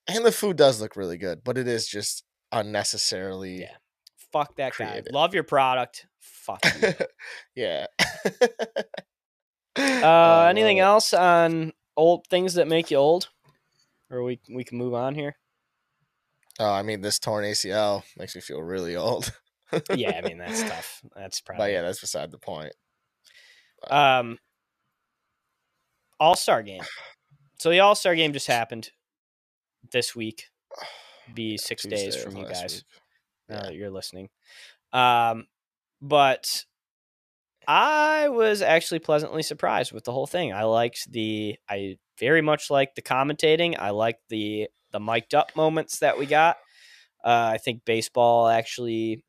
And the food does look really good, but it is just unnecessarily. Yeah. Fuck that Creative. guy. Love your product. Fuck you. [LAUGHS] yeah. [LAUGHS] Uh, anything else on old things that make you old? Or we we can move on here. Oh, I mean, this torn ACL makes me feel really old. Yeah, I [LAUGHS] mean that's tough. That's probably. But yeah, that's beside the point. Um, All Star game. So the All Star game just happened this week. [SIGHS] Be six days from you guys week. now Yeah. that you're listening. Um, but I was actually pleasantly surprised with the whole thing. I liked the I very much liked the commentating. I liked the the mic'd up moments that we got. Uh, I think baseball actually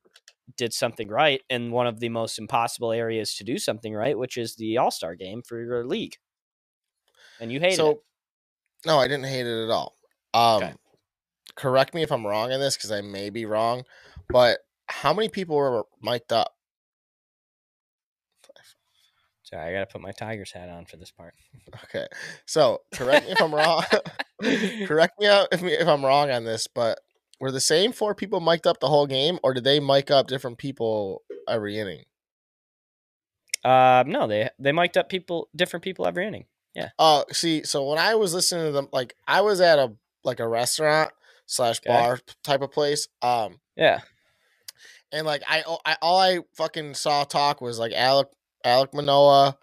did something right in one of the most impossible areas to do something right, which is the All Star game for your league. And you hated so, it. no, I didn't hate it at all. Um, Okay. correct me if I'm wrong in this because I may be wrong, but how many people were mic'd up? Sorry, I got to put my Tigers hat on for this part. [LAUGHS] Okay, so correct me if I'm wrong. [LAUGHS] correct me out if, if I'm wrong on this, but were the same four people mic'd up the whole game, or did they mic up different people every inning? Uh, no, they they mic'd up people, different people every inning. Yeah. Oh, see, so when I was listening to them, like I was at a like a restaurant slash Okay. bar type of place, um, Yeah, and like I, I all I fucking saw talk was like Alek Alek Manoah,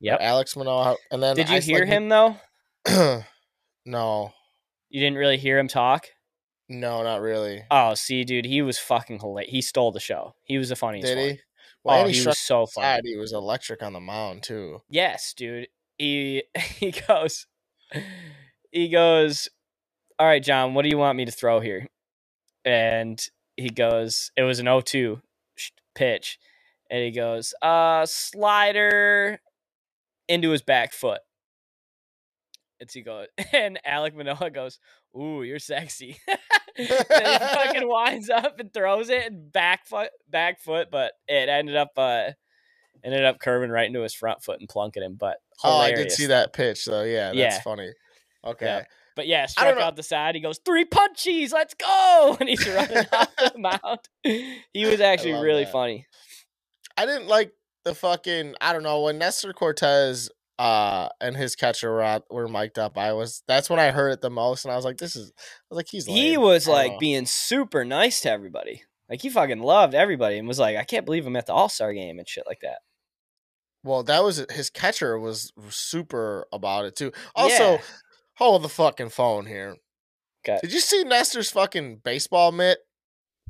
yep. Alex Manoah, and then Did you s- hear like, him though? [CLEARS THROAT] no, You didn't really hear him talk. No, not really. Oh, see, dude, he was fucking hilarious. He stole the show. He was the funniest. Did one. he? Well, oh, he was so funny. he was electric on the mound too. Yes, dude. He [LAUGHS] he goes he goes, All right, John, what do you want me to throw here? And he goes, It was an 0-2 pitch. And he goes, uh, slider into his back foot. And he goes, [LAUGHS] and Alek Manoah goes, Ooh, you're sexy. [LAUGHS] then he fucking [LAUGHS] winds up and throws it and back foot back foot, but it ended up uh ended up curving right into his front foot and plunking him. But Oh, I did see that pitch though. Yeah, that's Yeah. funny. Okay. Yeah. But yeah, struck out the side. He goes three punchies. Let's go, and he's running off the mound. He was actually really that. funny. I didn't like the fucking I don't know when Nestor Cortes uh and his catcher were out, were mic'd up. I was that's when I heard it the most, and I was like, "This is." I was like, "He's." He was like know. being super nice to everybody. Like he fucking loved everybody and was like, I can't believe I'm at the All Star game and shit like that. Well, that was his catcher was super about it too. Also, Yeah. hold the fucking phone here. 'Kay. Did you see Nestor's fucking baseball mitt?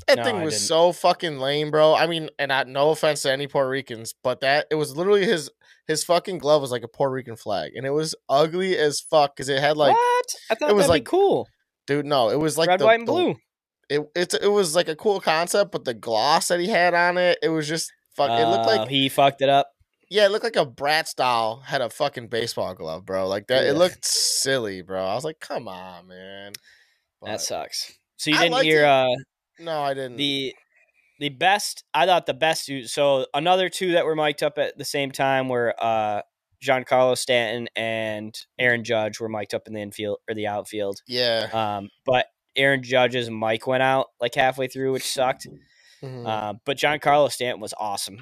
That No, thing was so fucking lame, bro. I mean, and I, no offense to any Puerto Ricans, but that it was literally his his fucking glove was like a Puerto Rican flag, and it was ugly as fuck because it had like, what? I thought it was like be cool. dude, no, it was like Red, the- white, and the- blue. It it's it was like a cool concept, but the gloss that he had on it, it was just fuck. it looked Oh, like he fucked it up. yeah, it looked like a Bratz style had a fucking baseball glove, bro. Like that, it looked silly, bro. I was like, come on, man. That sucks. So you I didn't hear it. uh no, I didn't. the the best I thought the best so another two that were mic'd up at the same time were uh Giancarlo Stanton and Aaron Judge were mic'd up in the infield or the outfield. yeah, Um but Aaron Judge's mic went out like halfway through, which sucked. Mhm. Uh, but Giancarlo Stanton was awesome.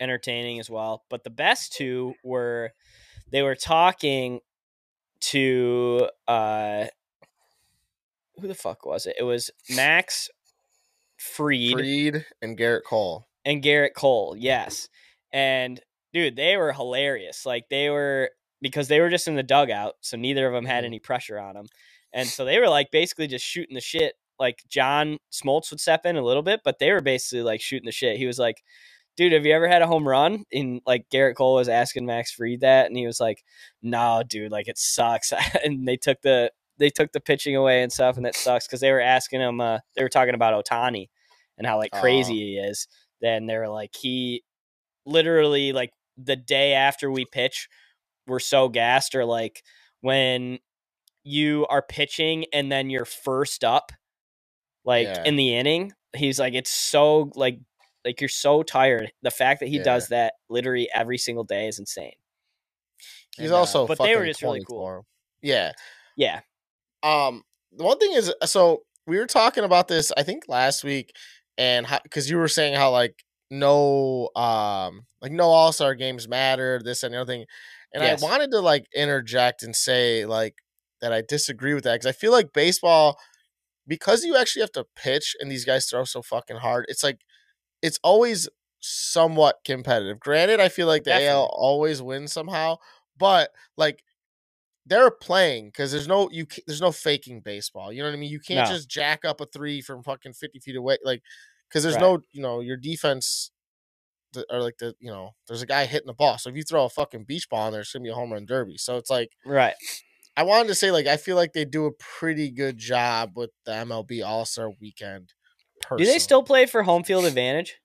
Entertaining as well. But the best two were they were talking to uh who the fuck was it? It was Max Fried, Fried and Gerrit Cole. and Gerrit Cole, yes. And dude, they were hilarious. Like they were because they were just in the dugout, so neither of them had Mhm. any pressure on them. And so they were like basically just shooting the shit. Like John Smoltz would step in a little bit, but they were basically like shooting the shit. He was like, "Dude, have you ever had a home run?" And like Gerrit Cole was asking Max Fried that, and he was like, "No, dude, like it sucks." [LAUGHS] and they took the they took the pitching away and stuff, and that sucks because they were asking him. Uh, they were talking about Ohtani and how like crazy he is. Then they were like, he literally like the day after we pitch, we're so gassed, or like when you are pitching and then you're first up, like Yeah. in the inning. He's like, it's so like like you're so tired. The fact that he Yeah. does that literally every single day is insane. He's And, uh, also, but they were just really cool. Yeah. Yeah, Um, the one thing is, so we were talking about this, I think last week, and because you were saying how like no, um, like no All Star games matter, this and the other thing, and Yes. I wanted to like interject and say like that I disagree with that because I feel like baseball, because you actually have to pitch and these guys throw so fucking hard, it's like it's always somewhat competitive. Granted, I feel like the AL always wins somehow, but like they're playing because there's no you there's no faking baseball. You know what I mean? You can't No. just jack up a three from fucking fifty feet away, like because there's Right. no you know your defense or like the you know there's a guy hitting the ball. So if you throw a fucking beach ball in there, it's gonna be a home run derby. So it's like Right. I wanted to say like I feel like they do a pretty good job with the MLB All Star Weekend. Do they still play for home field advantage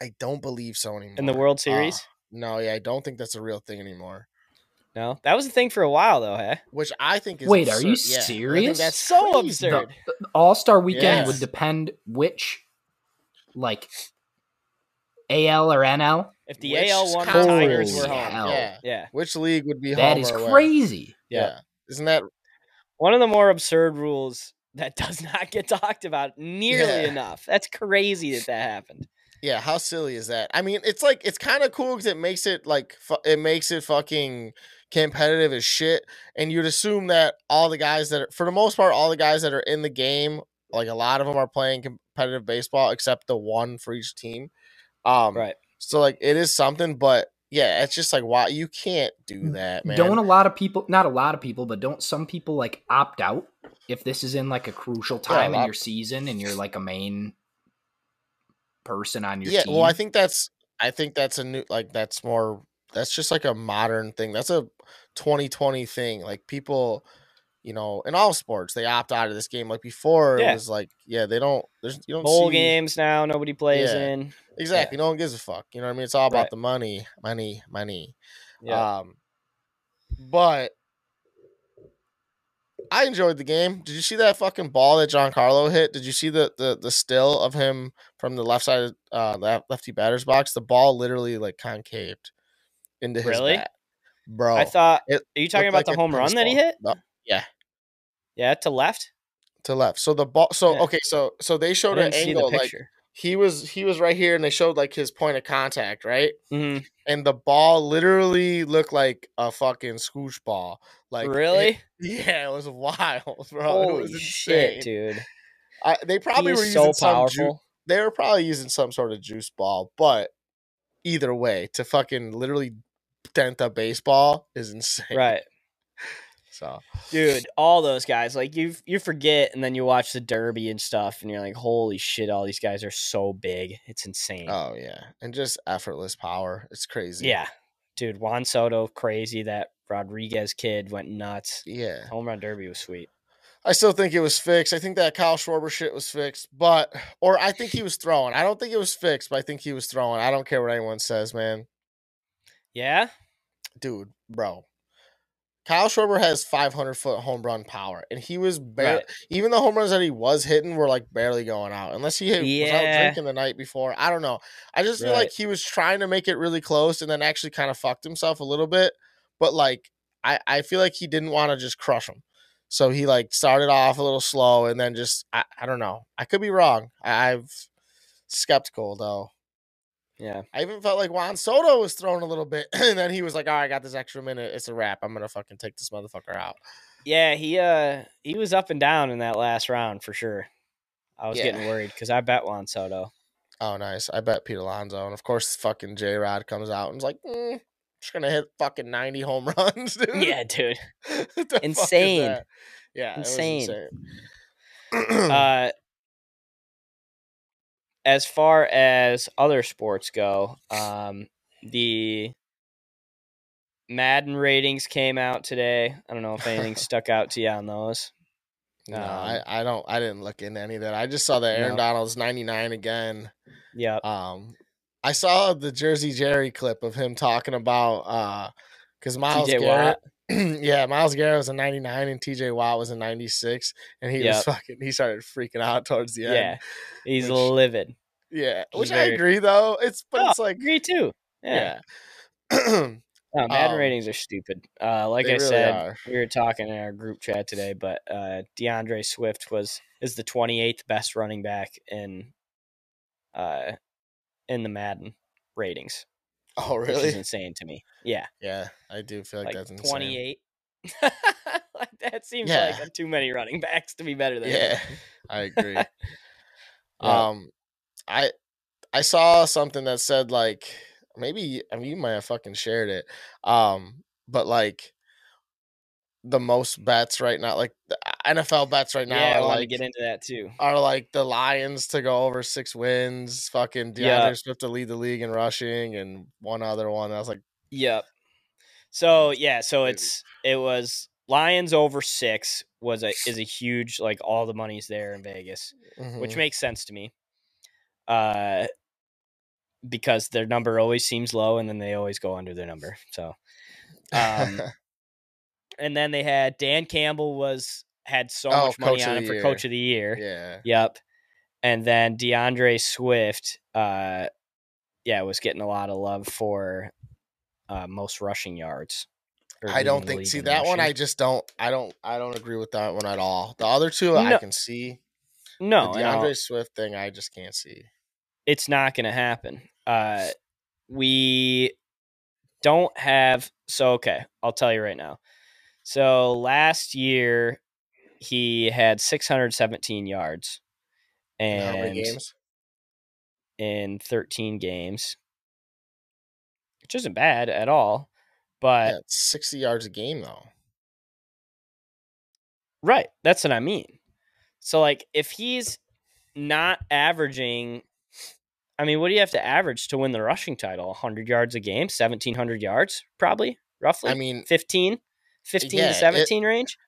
I don't believe so anymore in the World Uh, Series? no, yeah, I don't think that's a real thing anymore. No, that was a thing for a while though. Hey, Which I think is Wait, are you absurd. Yeah, serious? that's so crazy. absurd. All Star Weekend Yes. would depend which, like, AL or NL. if the Which AL won, the? Tigers were home. hell. Yeah. Yeah, Which league would be That home is or away? crazy. Yeah. Yeah. Isn't that one of the more absurd rules that [LAUGHS] does not get talked about nearly Yeah. enough. That's crazy that that happened. Yeah, how silly is that? I mean, it's like it's kind of cool because it makes it like fu- it makes it fucking competitive as shit. And you'd assume that all the guys that, are, for the most part, all the guys that are in the game, like a lot of them are playing competitive baseball, except the one for each team. Um, Right. So like it is something, but yeah, it's just like why you can't do that, man. Don't a lot of people, not a lot of people, but don't some people like opt out if this is in like a crucial Yeah, time in your season and you're like a main person on your yeah, team? well, I think that's I think that's a new like that's more that's just like a modern thing. That's a 2020 thing. Like people, you know, in all sports, they opt out of this game. Like before, Yeah. it was like, yeah, they don't. There's you don't Bowl see games now, nobody plays Yeah. in. exactly. No one gives a fuck. You know what I mean? It's all about Right. the money, money, money. Yeah. Um, but I enjoyed the game. Did you see that fucking ball that Giancarlo hit? Did you see the the the still of him from the left side of uh lefty batter's box? The ball literally like concaved into his Really? bat. Bro. I thought. it Are you talking about like the home run that he hit? No, yeah, Yeah, to left. to left. So the ball so Yeah. okay, so so they showed an angle like he was he was right here and they showed like his point of contact, right? hmm And the ball literally looked like a fucking scooch ball. Like it- really? [LAUGHS] Yeah, it was wild, bro. it Holy was shit, dude! I, they probably He were using so some ju- they were probably using some sort of juice ball, but either way, to fucking literally a baseball is insane. Right, [LAUGHS] So dude. All those guys, like you, you forget, and then you watch the Derby and stuff, and you're like, "Holy shit! All these guys are so big. It's insane." oh yeah. And just effortless power. It's crazy. yeah, dude. Juan Soto, crazy. That Rodriguez kid went nuts. Yeah. Home run derby was sweet. I still think it was fixed. I think that Kyle Schwarber shit was fixed, but or I think he was throwing. I don't think it was fixed, but I think he was throwing. I don't care what anyone says, man. Yeah, Dude, bro. Kyle Schwarber has 500 foot home run power, and he was barely, Right. even the home runs that he was hitting were like barely going out, unless he hit, was out drinking the night before. I don't know. I just feel Right. like he was trying to make it really close, and then actually kind of fucked himself a little bit. But like, I I feel like he didn't want to just crush him, so he like started off a little slow, and then just I, I don't know. I could be wrong. I, I've skeptical though. Yeah. I even felt like Juan Soto was thrown a little bit, [CLEARS THROAT] and then he was like, "All right, I got this extra minute. It's a wrap. I'm gonna fucking take this motherfucker out." Yeah, he uh he was up and down in that last round for sure. I was Yeah. getting worried because I bet Juan Soto. Oh, nice. I bet Pete Alonso, and of course, fucking J Rod comes out and is like, mm, "Just gonna hit fucking 90 home [LAUGHS] runs, dude." Yeah, dude. [LAUGHS] Insane. Yeah, it was Insane. insane. [CLEARS THROAT] uh as far as other sports go, um the Madden ratings came out today. I don't know if anything [LAUGHS] stuck out to you on those. no, Um, I, I don't. I didn't look into any of that. I just saw that Aaron No. Donald's 99 again. Yeah. Um, I saw the Jersey Jerry clip of him talking about uh, because Myles Garrett. Watt. [CLEARS THROAT] yeah, Myles Garrett was a 99 and TJ Watt was a 96, and he was fucking. He started freaking out towards the end. Yeah. He's Which- livid. yeah, He's which I agree though. It's but Oh, it's like agree too. Yeah. yeah, [CLEARS THROAT] No, Madden Um, ratings are stupid. Uh, like I really said, are. we were talking in our group chat today, but uh, D'Andre Swift was is the 28th best running back in uh, in the Madden ratings, Oh which is really? insane to me. Yeah, Yeah, I do feel like, like that's insane. 28. [LAUGHS] like that seems Yeah. like too many running backs to be better than. Yeah, I agree. [LAUGHS] Yeah. Um, I I saw something that said like maybe I mean you might have fucking shared it. Um, but like the most bets right now, like NFL bets right now yeah, I are want like to get into that too. are like the Lions to go over six wins, fucking D'Andre Yeah. Swift to lead the league in rushing, and one other one. I was like, Yep. So yeah, so it's it was Lions over six was a is a huge like all the money's there in Vegas, which mhm. makes sense to me. Uh, because their number always seems low, and then they always go under their number. So, um, [LAUGHS] and then they had Dan Campbell was had so Oh, much money on him for year. coach of the year. yeah, Yep. And then D'Andre Swift, uh, yeah, was getting a lot of love for uh, most rushing yards. I don't think. See that one, I just don't. I don't. I don't agree with that one at all. The other two, I can see. no, the D'Andre Swift thing, I just can't see. it's not going to happen. Uh, we don't have. So okay, I'll tell you right now. So last year he had 617 yards, In and in 13 games, which isn't bad at all. But Yeah, it's sixty yards a game though. Right. That's what I mean. So like if he's not averaging I mean, what do you have to average to win the rushing title? 100 yards a game, 1700 yards probably, roughly. I mean, 15 15 yeah, to it- 17 range?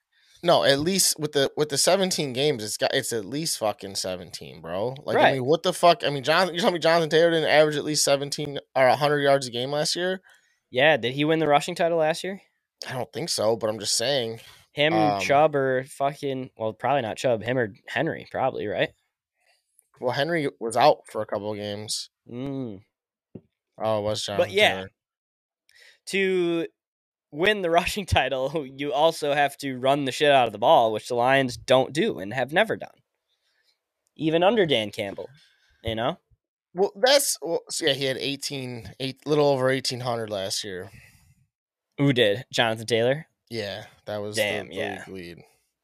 No, at least with the with the seventeen games, it's got it's at least fucking seventeen, bro. Like, I mean, what the fuck? I mean, Jonathan, you telling me Jonathan Taylor didn't average at least seventeen or hundred yards a game last year? Yeah, did he win the rushing title last year? I don't think so, but I'm just saying. Him, Um, Chubb, or fucking well, probably not Chubb. Him or Henry, probably right. Well, Henry was out for a couple of games. Mm. Oh, it was Jonathan But yeah, Taylor. To win the [LAUGHS] rushing title, you also have to run the shit out of the ball, which the Lions don't do and have never done, even under Dan Campbell. You know, Well, that's well, so yeah. He had 18, eight, little over eighteen hundred last year. who did Jonathan Taylor? Yeah, that was Damn, the, yeah. lead.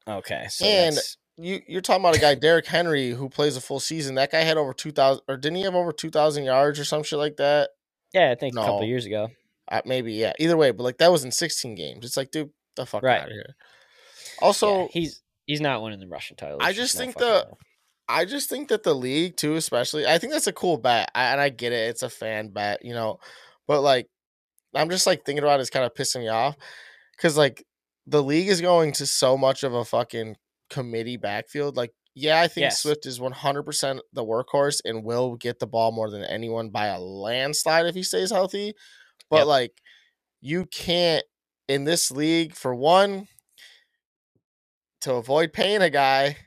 Okay, so And- that's, You you're talking about a guy Derrick Henry who plays a full season. That guy had over two thousand, or didn't he have over two thousand yards or some shit like that? yeah, I think a couple No. years ago. Uh, maybe yeah. Either way, but like that was in sixteen games. It's like, dude, the fuck Right. out of here. So Also, he's he's not winning the rushing title. I just think the-. I just think that the league too, especially, I think that's a cool bet, I, and I get it. It's a fan bet, you know, but like, I'm just like thinking about it, it's kind of pissing me off because like the league is going to so much of a fucking committee backfield. Like, yeah, I think Yes. Swift is 100% the workhorse and will get the ball more than anyone by a landslide if he stays healthy. But Yep. like, you can't in this league for one to avoid paying a guy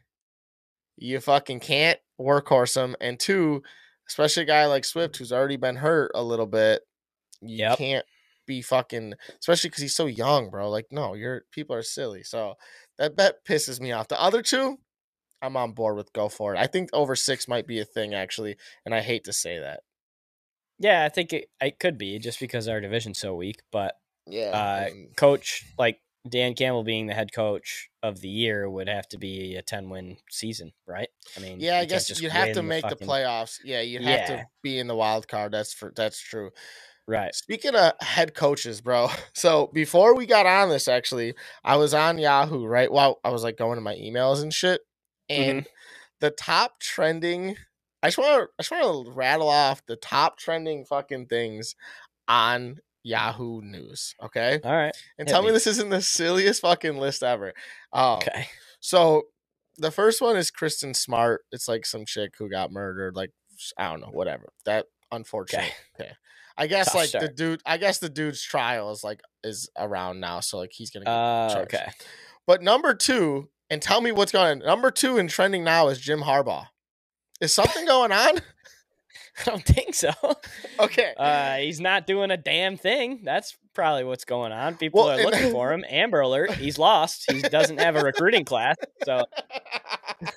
you fucking can't workhorse him. And two, especially a guy like Swift who's already been hurt a little bit, you Yep. can't be fucking, especially because he's so young, bro. Like, no, you're people are silly. So that bet pisses me off. The other two, I'm on board with. Go for it. I think over six might be a thing actually, and I hate to say that. Yeah, I think it, it could be just because our division's so weak. But Yeah, uh, coach like Dan Campbell being the head coach of the year would have to be a ten win season, right? I mean, yeah. I guess you'd have to make the fucking- playoffs. Yeah, you'd have Yeah. to be in the wild card. That's for that's true. right? Speaking of head coaches, bro. [LAUGHS] So before we got on this, actually, I was on Yahoo, right? While I was like going to my emails and shit, and the top trending. I just want to, I just want to rattle off the top trending fucking things on Yahoo News, okay? All right, And tell me me. this isn't the silliest fucking list ever. Um, okay, so the first one is Kristin Smart. It's like some chick who got murdered. Like I don't know, whatever. That unfortunate. Okay. I guess Tough like the dude. I guess the dude's trial is like is around now, so like he's gonna. Get uh, charged. okay. But number two, and tell me what's going. on. Number two and trending now is Jim Harbaugh. Is something going on? [LAUGHS] I don't think so. Okay. Uh, he's not doing a damn thing. That's probably what's going on. People Well, are and- looking for him. Amber Alert. He's lost. He doesn't have a recruiting class. So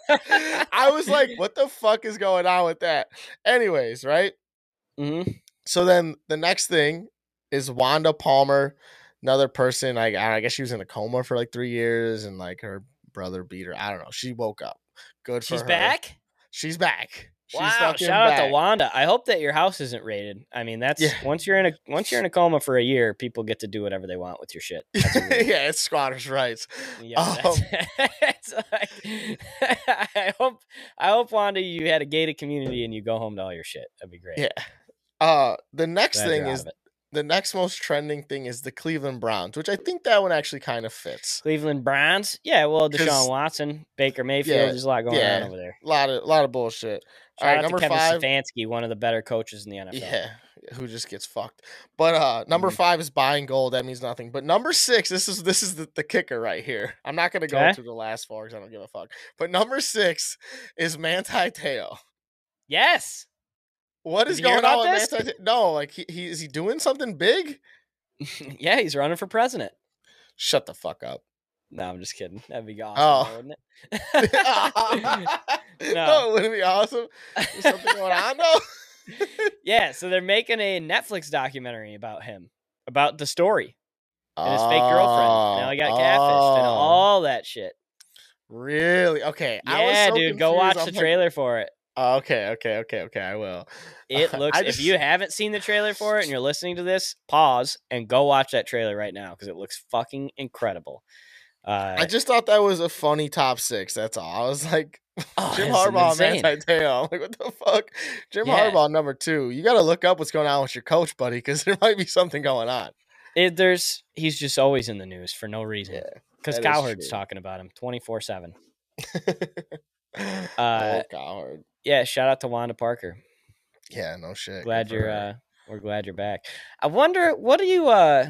I was like, what the fuck is going on with that? Anyways, right? Mm-hmm. so then the next thing is Wanda Palmer, another person. Like I guess she was in a coma for like three years, and like her brother beat her. I don't know. She woke up. Good for she's her. back. She's back. She's wow! Shout out to Wanda. I hope that your house isn't raided. I mean, that's Yeah. once you're in a once you're in a [LAUGHS] coma for a year, people get to do whatever they want with your shit. That's a [LAUGHS] rule. yeah, it's squatters' rights. Yeah, that's, [LAUGHS] it's like, I hope I hope Wanda, you had a gated community and you go home to all your shit. That'd be great. Yeah. Uh, the next Glad thing is. The next most trending thing is the Cleveland Browns, which I think that one actually kind of fits. Cleveland Browns. Yeah, Well, Deshaun Watson, Baker Mayfield. Yeah, there's a lot going yeah. on over there. A lot of lot of bullshit. Shout All right, out number to Kevin five. Stefanski, one of the better coaches in the NFL. Yeah, who just gets fucked. But uh number Mhm. five is buying gold. That means nothing. But number six, this is this is the, the kicker right here. I'm not gonna go Okay. through the last four because I don't give a fuck. But number six is Manti Te'o. Yes. What is Did you hear going on with this? No, like he, he is he doing something big? [LAUGHS] yeah, he's running for president. Shut the fuck up. No, I'm just kidding. That'd be awesome, Oh. though, wouldn't it? [LAUGHS] [LAUGHS] no. wouldn't it be awesome? There's something going on though. yeah, so they're making a Netflix documentary about him, about the story and his fake girlfriend. Now he got catfished and Oh, all that shit. Really? Okay. I was Yeah, so dude, go watch I'm the like, trailer for it. Oh, okay, okay, okay, okay. I will. It [LAUGHS] looks. if you haven't seen the trailer for it and you're listening to this, pause and go watch that trailer right now because it looks fucking incredible. Uh, I just thought that was a funny top six. That's all. I was like, oh, [LAUGHS] Jim Harbaugh, Te'o. I'm like, what the fuck? Jim Yeah. Harbaugh, number two. You got to look up what's going on with your coach, buddy, because [LAUGHS] there might be something going on. It, there's he's just always in the news for no reason Yeah. because is Cowherd's talking about him 24 seven. [LAUGHS] uh, Uh, Coward. Yeah, shout out to Wanda Parker. Yeah, no shit. Glad Good you're. uh We're glad you're back. I wonder what do you. uh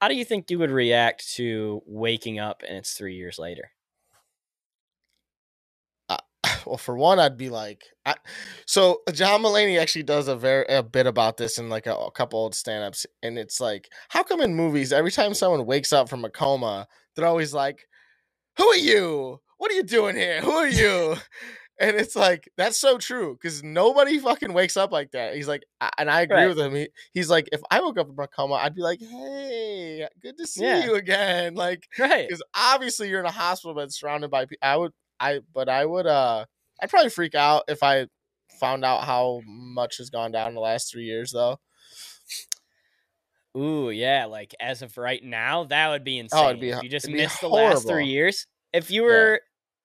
How do you think you would react to waking up and it's three years later? [LAUGHS] well, for one, I'd be like, I, so John Mulaney actually does a very a bit about this in like a, a couple old stand-ups, and it's like, how come in movies every time someone wakes up from a coma, they're always like, "Who are you? What are you doing here? [LAUGHS] Who are you?" and it's like that's so true because nobody fucking wakes up like that. He's like, and I agree Right. with him. He, he's like, if I woke up from a coma, I'd be like, "Hey, good to see Yeah. you again." Like, Right. because obviously you're in a hospital bed surrounded by people. I would, I, but I would, uh, I'd probably freak out if I found out how much has gone down in the last three years, though. Ooh, yeah. Like as of right now, that would be insane. Oh, it'd be you just missed the last three years. If you were,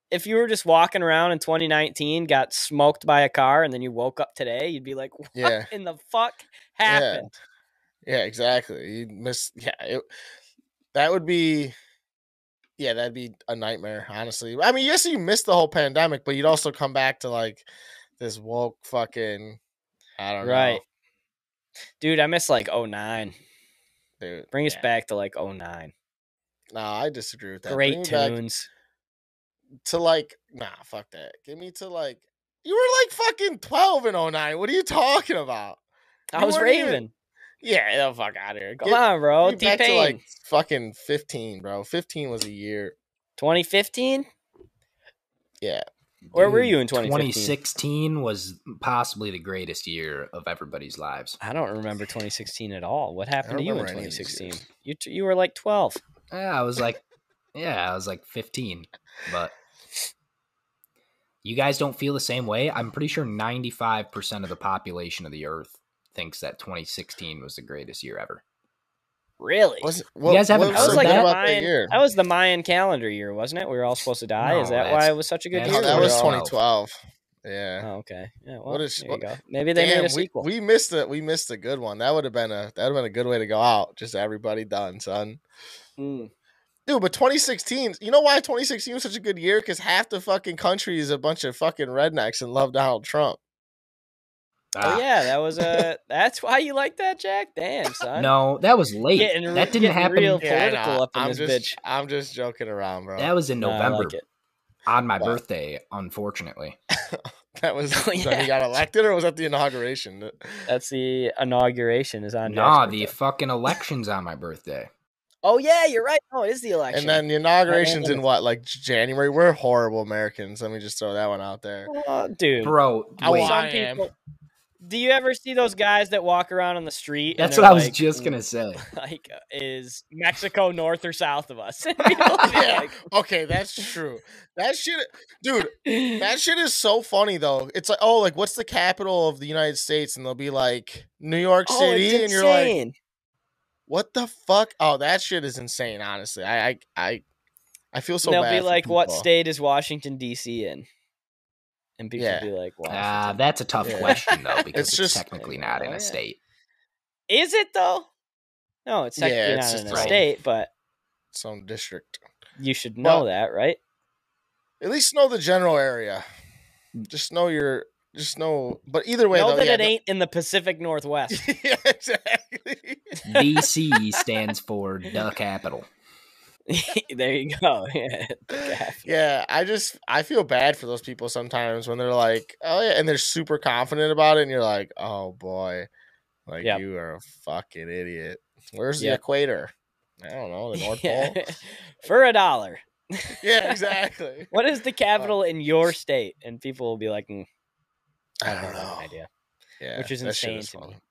if you were just walking around in 2019, got smoked by a car, and then you woke up today, you'd be like, [LAUGHS] "What Yeah, in the fuck happened?" yeah, exactly. You miss, yeah, it, that would be, yeah, that'd be a nightmare. Honestly, I mean, yes, you missed the whole pandemic, but you'd also come back to like this woke fucking, I don't Right. know, Dude, I miss like 09. dude. Bring us yeah. back to like 09. No, I disagree with that. Great Bring me back tunes. To like nah fuck that give me to like you were like fucking 12 in 09 what are you talking about I was weren't even- raving. yeah the fuck out of here Come Get on, bro. me T back to like fucking 15 bro 15 was a year 2015? yeah Where were you in 2015? 2016 was possibly the greatest year of everybody's lives. I don't remember 2016 at all. What happened to you in remember any of these 2016? You t- you were like 12. Yeah, I was like, yeah, I was like 15, but you guys don't feel the same way. I'm pretty sure 95% of the population of the earth thinks that 2016 was the greatest year ever. Really? was, guys haven't what That was was heard like good that? the about that Mayan, year that was the Mayan calendar year, wasn't it? We were all supposed to die. Is that why it was such a good year? that was 2012 yeah Oh, okay. Yeah. Well, What is- there what- go. Maybe they Damn, made a we, sequel. we missed it. We missed a good one. That would have been a that would have been a good way to go out. Just everybody done, son. Mm. Dude, but 2016, you know why 2016 was such a good year? Because half the fucking country is a bunch of fucking rednecks and love Donald Trump. Ah, Oh yeah, that was a. [LAUGHS] that's why you like that, Jack. Damn, son. No, that was late. Getting re- that didn't happen. real- Yeah, I Political know. up in I'm this just, bitch. I'm just joking around, bro. That was in No, November like on my What? birthday, unfortunately. [LAUGHS] That was [LAUGHS] Oh, when yeah. he got elected, or was that the inauguration? That's the inauguration is on. Nah, Jack's the birthday. fucking election's on my birthday. Oh yeah, you're right. Oh, it is the election. And then the inauguration's in what, like January? We're horrible Americans. Let me just throw that one out there. Oh, dude. Bro, I wait, some I am. people, Do you ever see those guys that walk around on the street? That's they're what I was like, just gonna say. [LAUGHS] Like, uh, is Mexico north or south of us? [LAUGHS] [LAUGHS] And people will be Yeah. like, Okay, that's true. That shit, dude. That shit is so funny though. It's like, oh, like what's the capital of the United States? And they'll be like New York oh, City, it's and you're like, insane. What the fuck? Oh, that shit is insane. Honestly, I, I, I, I feel so. they'll bad be for like, "What state is Washington D.C. in?" And people Yeah. will be like, Uh, that's a tough Yeah. question though, [LAUGHS] because it's, just- technically not in Oh, a yeah. state. is it though? No, it's Yeah, technically it's not just in a right. state, but some district. you should know Well- that, right? At least know the general area. Just know your. Just know. But either way, know though, that yeah, it ain't in the Pacific Northwest. [LAUGHS] yeah, exactly. DC stands for the capital. [LAUGHS] there you go. [LAUGHS] Yeah. Yeah, I just I feel bad for those people sometimes when they're like, oh yeah, and they're super confident about it, and you're like, oh boy, like Yep. you are a fucking idiot. Where's the equator? I don't know, the North Pole. For a dollar. yeah, exactly. What is the capital in your state? And people will be like, "Mm, I I don't have no know. idea. Yeah, Which is that shit insane to me. fun.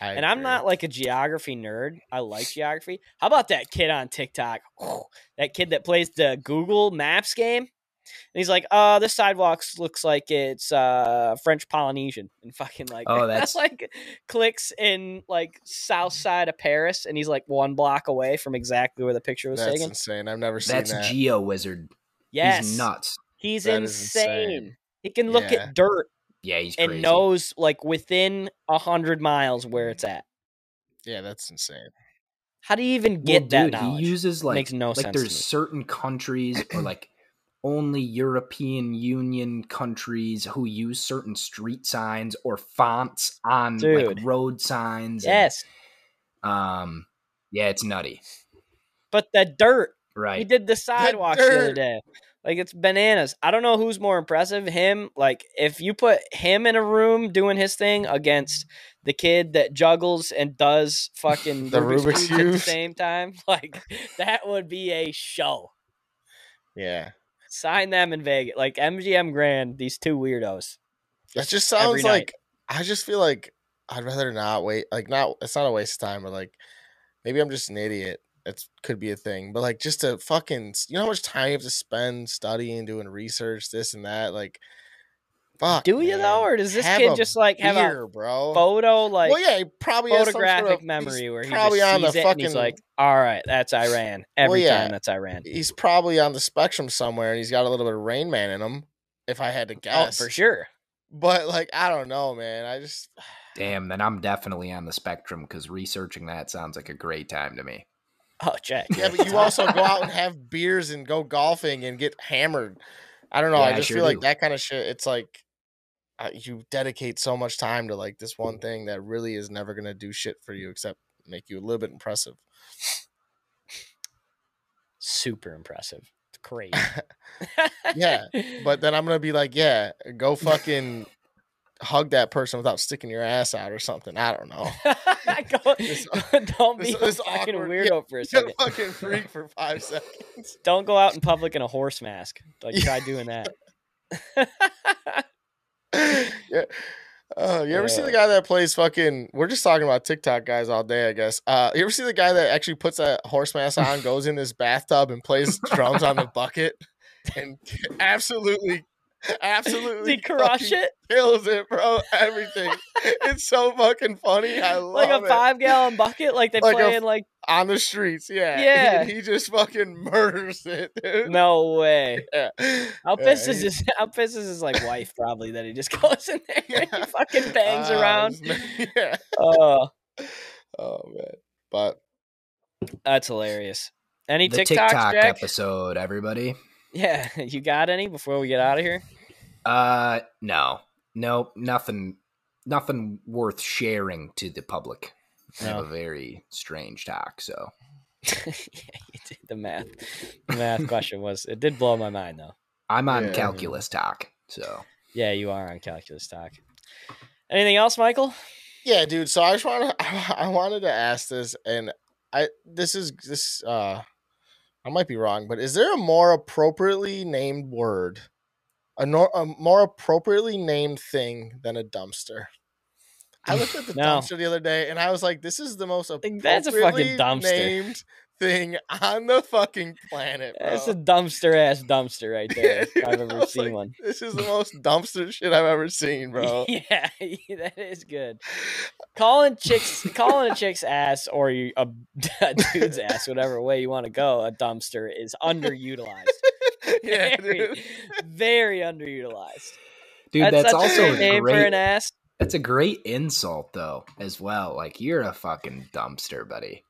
I and I'm not like a geography nerd. I like geography. How about that kid on TikTok? [SIGHS] that kid that plays the Google Maps game. And he's like, "Uh, this sidewalk looks like it's uh French Polynesian," and fucking like, Oh, [LAUGHS] that's- like clicks in like south side of Paris, and he's like one block away from exactly where the picture was That's taken. insane. I've never seen That's that. GeoWizard. Yes, He's nuts. He's insane. insane. He can look Yeah. at dirt Yeah, he's and knows like within a hundred miles where it's at. yeah, that's insane. How do you even Well, get that dude, knowledge? He uses like Makes no like sense to there's me. certain countries or [CLEARS THROAT] like only European Union countries who use certain street signs or fonts on Dude. like road signs. and, yes, um. Yeah, it's nutty. but the dirt. Right. He did the sidewalks the, other day. Like it's bananas. I don't know who's more impressive, him. Like if you put him in a room doing his thing against the kid that juggles and does [LAUGHS] fucking The Rubik's, Rubik's cubes at the same time, [LAUGHS] like that would be a show. Yeah, Sign them in Vegas, like MGM Grand. These two weirdos. that just sounds like I just feel like I'd rather not wait. Like, not it's not a waste of time, but like maybe I'm just an idiot. It could be a thing, but like just to fucking, you know how much time you have to spend studying, doing research, this and that. Like, fuck. Do you man. though, or does this Have kid just like have a bro? photo like well, yeah, he probably has sort photographic of- memory he's where he probably just on sees the it fucking. and he's like, "All right, that's Iran." Every yeah. time that's Iran. he's probably on the spectrum somewhere, and he's got a little bit of Rain Man in him. If I had to Oh, guess, for sure. But like, I don't know, man. I just Damn, then I'm definitely on the spectrum because researching that sounds like a great time to me. Oh, Jack. yeah. But you [LAUGHS] also go out and have beers and go golfing and get hammered. I don't know. Yeah, I I just sure feel like do. that kind of shit. It's like uh, you dedicate so much time to like this one thing that really is never gonna do shit for you except make you a little bit impressive. Super impressive. It's [LAUGHS] crazy. Yeah, But then I'm gonna be like, yeah, go [LAUGHS] fucking hug that person without sticking your ass out or something. I don't know. [LAUGHS] [LAUGHS] Go- This- [LAUGHS] don't be this- a this fucking awkward- weirdo for a second. a fucking freak for five seconds. Don't go out in public in a horse mask. Like try doing that. yeah. Uh, you ever see the guy that plays fucking? We're just talking about TikTok guys all day, I guess. Uh, you ever see the guy that actually puts a horse mask on, goes in his bathtub, and plays drums on the bucket, and absolutely, absolutely [LAUGHS] he crush it kills it, bro. Everything. it's so fucking funny. I love it. like a it. five gallon bucket? Like they Like a play f- in like on the streets. Yeah, Yeah. He, he just fucking murders it, dude. no way. [LAUGHS] Yeah. How Yeah, pissed is he- his? How pissed is his like wife? Probably that he just [LAUGHS] goes in there and he fucking bangs Ah, around. this Yeah. Oh, Oh man. But that's hilarious. Any The TikToks, TikTok Jack? episode, everybody. Yeah, you got any before we get out of here? Uh, no, no, nothing, nothing worth sharing to the public. I have a very strange talk, so [LAUGHS] yeah, you did the math. The math question was it did blow my mind though. I'm on Yeah. calculus talk. So Yeah, you are on calculus talk. Anything else, Michael? yeah, dude. So I just want to. [LAUGHS] I wanted to ask this, and I this is this. uh I might be wrong, but is there a more appropriately named word, a, nor, a more appropriately named thing than a dumpster? I looked at the [LAUGHS] No. dumpster the other day and I was like, this is the most Like, that's a fucking appropriately dumpster. named thing on the fucking planet, bro. That's a dumpster ass dumpster right there. [LAUGHS] I've ever seen like, one. This is the [LAUGHS] most dumpster shit I've ever seen, bro. Yeah, that is good. Calling chicks, calling a chick's ass or a, a dude's ass, whatever way you want to go, a dumpster is underutilized. [LAUGHS] [LAUGHS] yeah, very, very underutilized. Dude, that's, that's, also a a great for an ass. That's a great insult though, as well. Like you're a fucking dumpster, buddy.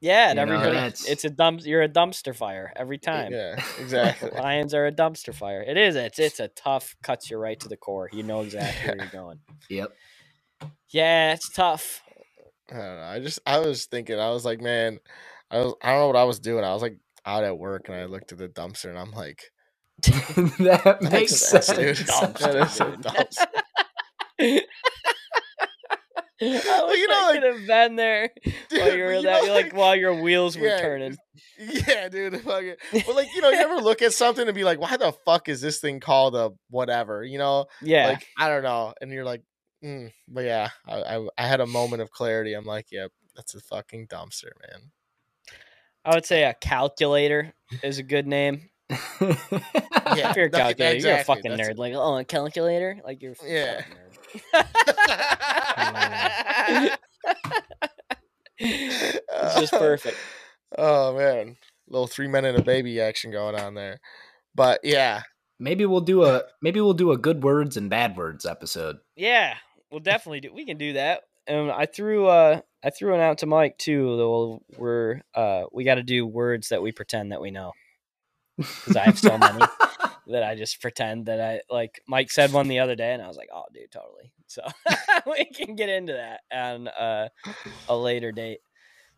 Yeah, and You everybody, that's- it's a dump. You're a dumpster fire every time. Yeah, [LAUGHS] exactly. Lions are a dumpster fire. It is. It's it's a tough. Cuts you right to the core. You know exactly where you're going. Yep. Yeah, it's tough. I don't know. I just I was thinking, I was like, man, I was I don't know what I was doing. I was like out at work and I looked at the dumpster and I'm like, [LAUGHS] that makes That's sense. dude. Dumpster, That is a dumpster. [LAUGHS] I wish you know, I like- could have been there while you were you that, know, like while your wheels were yeah, turning. Yeah, dude. Fucking, but like, you know, you ever [LAUGHS] look at something and be like, why the fuck is this thing called a whatever? You know, Yeah, like I don't know. And you're like, mm. but yeah, I, I I had a moment of clarity. I'm like, yep, that's a fucking dumpster, man. I would say a calculator is a good name. Yeah, [LAUGHS] if you're a that- calculator, you're a fucking that's- nerd. Like, oh, a calculator? Like you're a Yeah. nerd. it's just perfect. [LAUGHS] Oh man, little three men and a baby action going on there. But yeah, maybe we'll do a maybe we'll do a good words and bad words episode. Yeah, we'll definitely do. We can do that. And I threw uh I threw it out to Mike too. Though we're uh we got to do words that we pretend that we know because I have so many [LAUGHS] that I just pretend that I like. Mike said one the other day, and I was like, "Oh, dude, totally." So [LAUGHS] we can get into that on uh, a later date.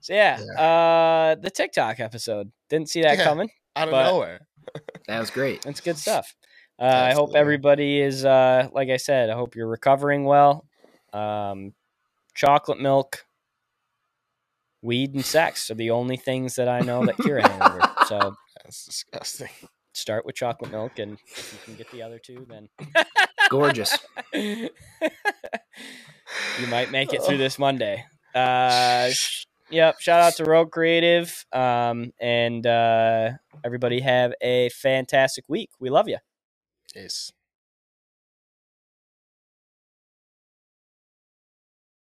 So yeah, uh, the TikTok episode didn't see that Yeah. coming. out of nowhere. [LAUGHS] That was great. That's good stuff. Uh, I hope everybody is, uh, like I said, I hope you're recovering well. Um, chocolate milk, weed, and sex are the only things that I know that cure a hangover. [LAUGHS] So That's disgusting. start with chocolate milk, and if you can get the other two, then [LAUGHS] Gorgeous. [LAUGHS] you might make it through this Monday. Uh, sh- yep. Shout out to Rogue Creative. Um, and uh, everybody have a fantastic week. We love you. Yes.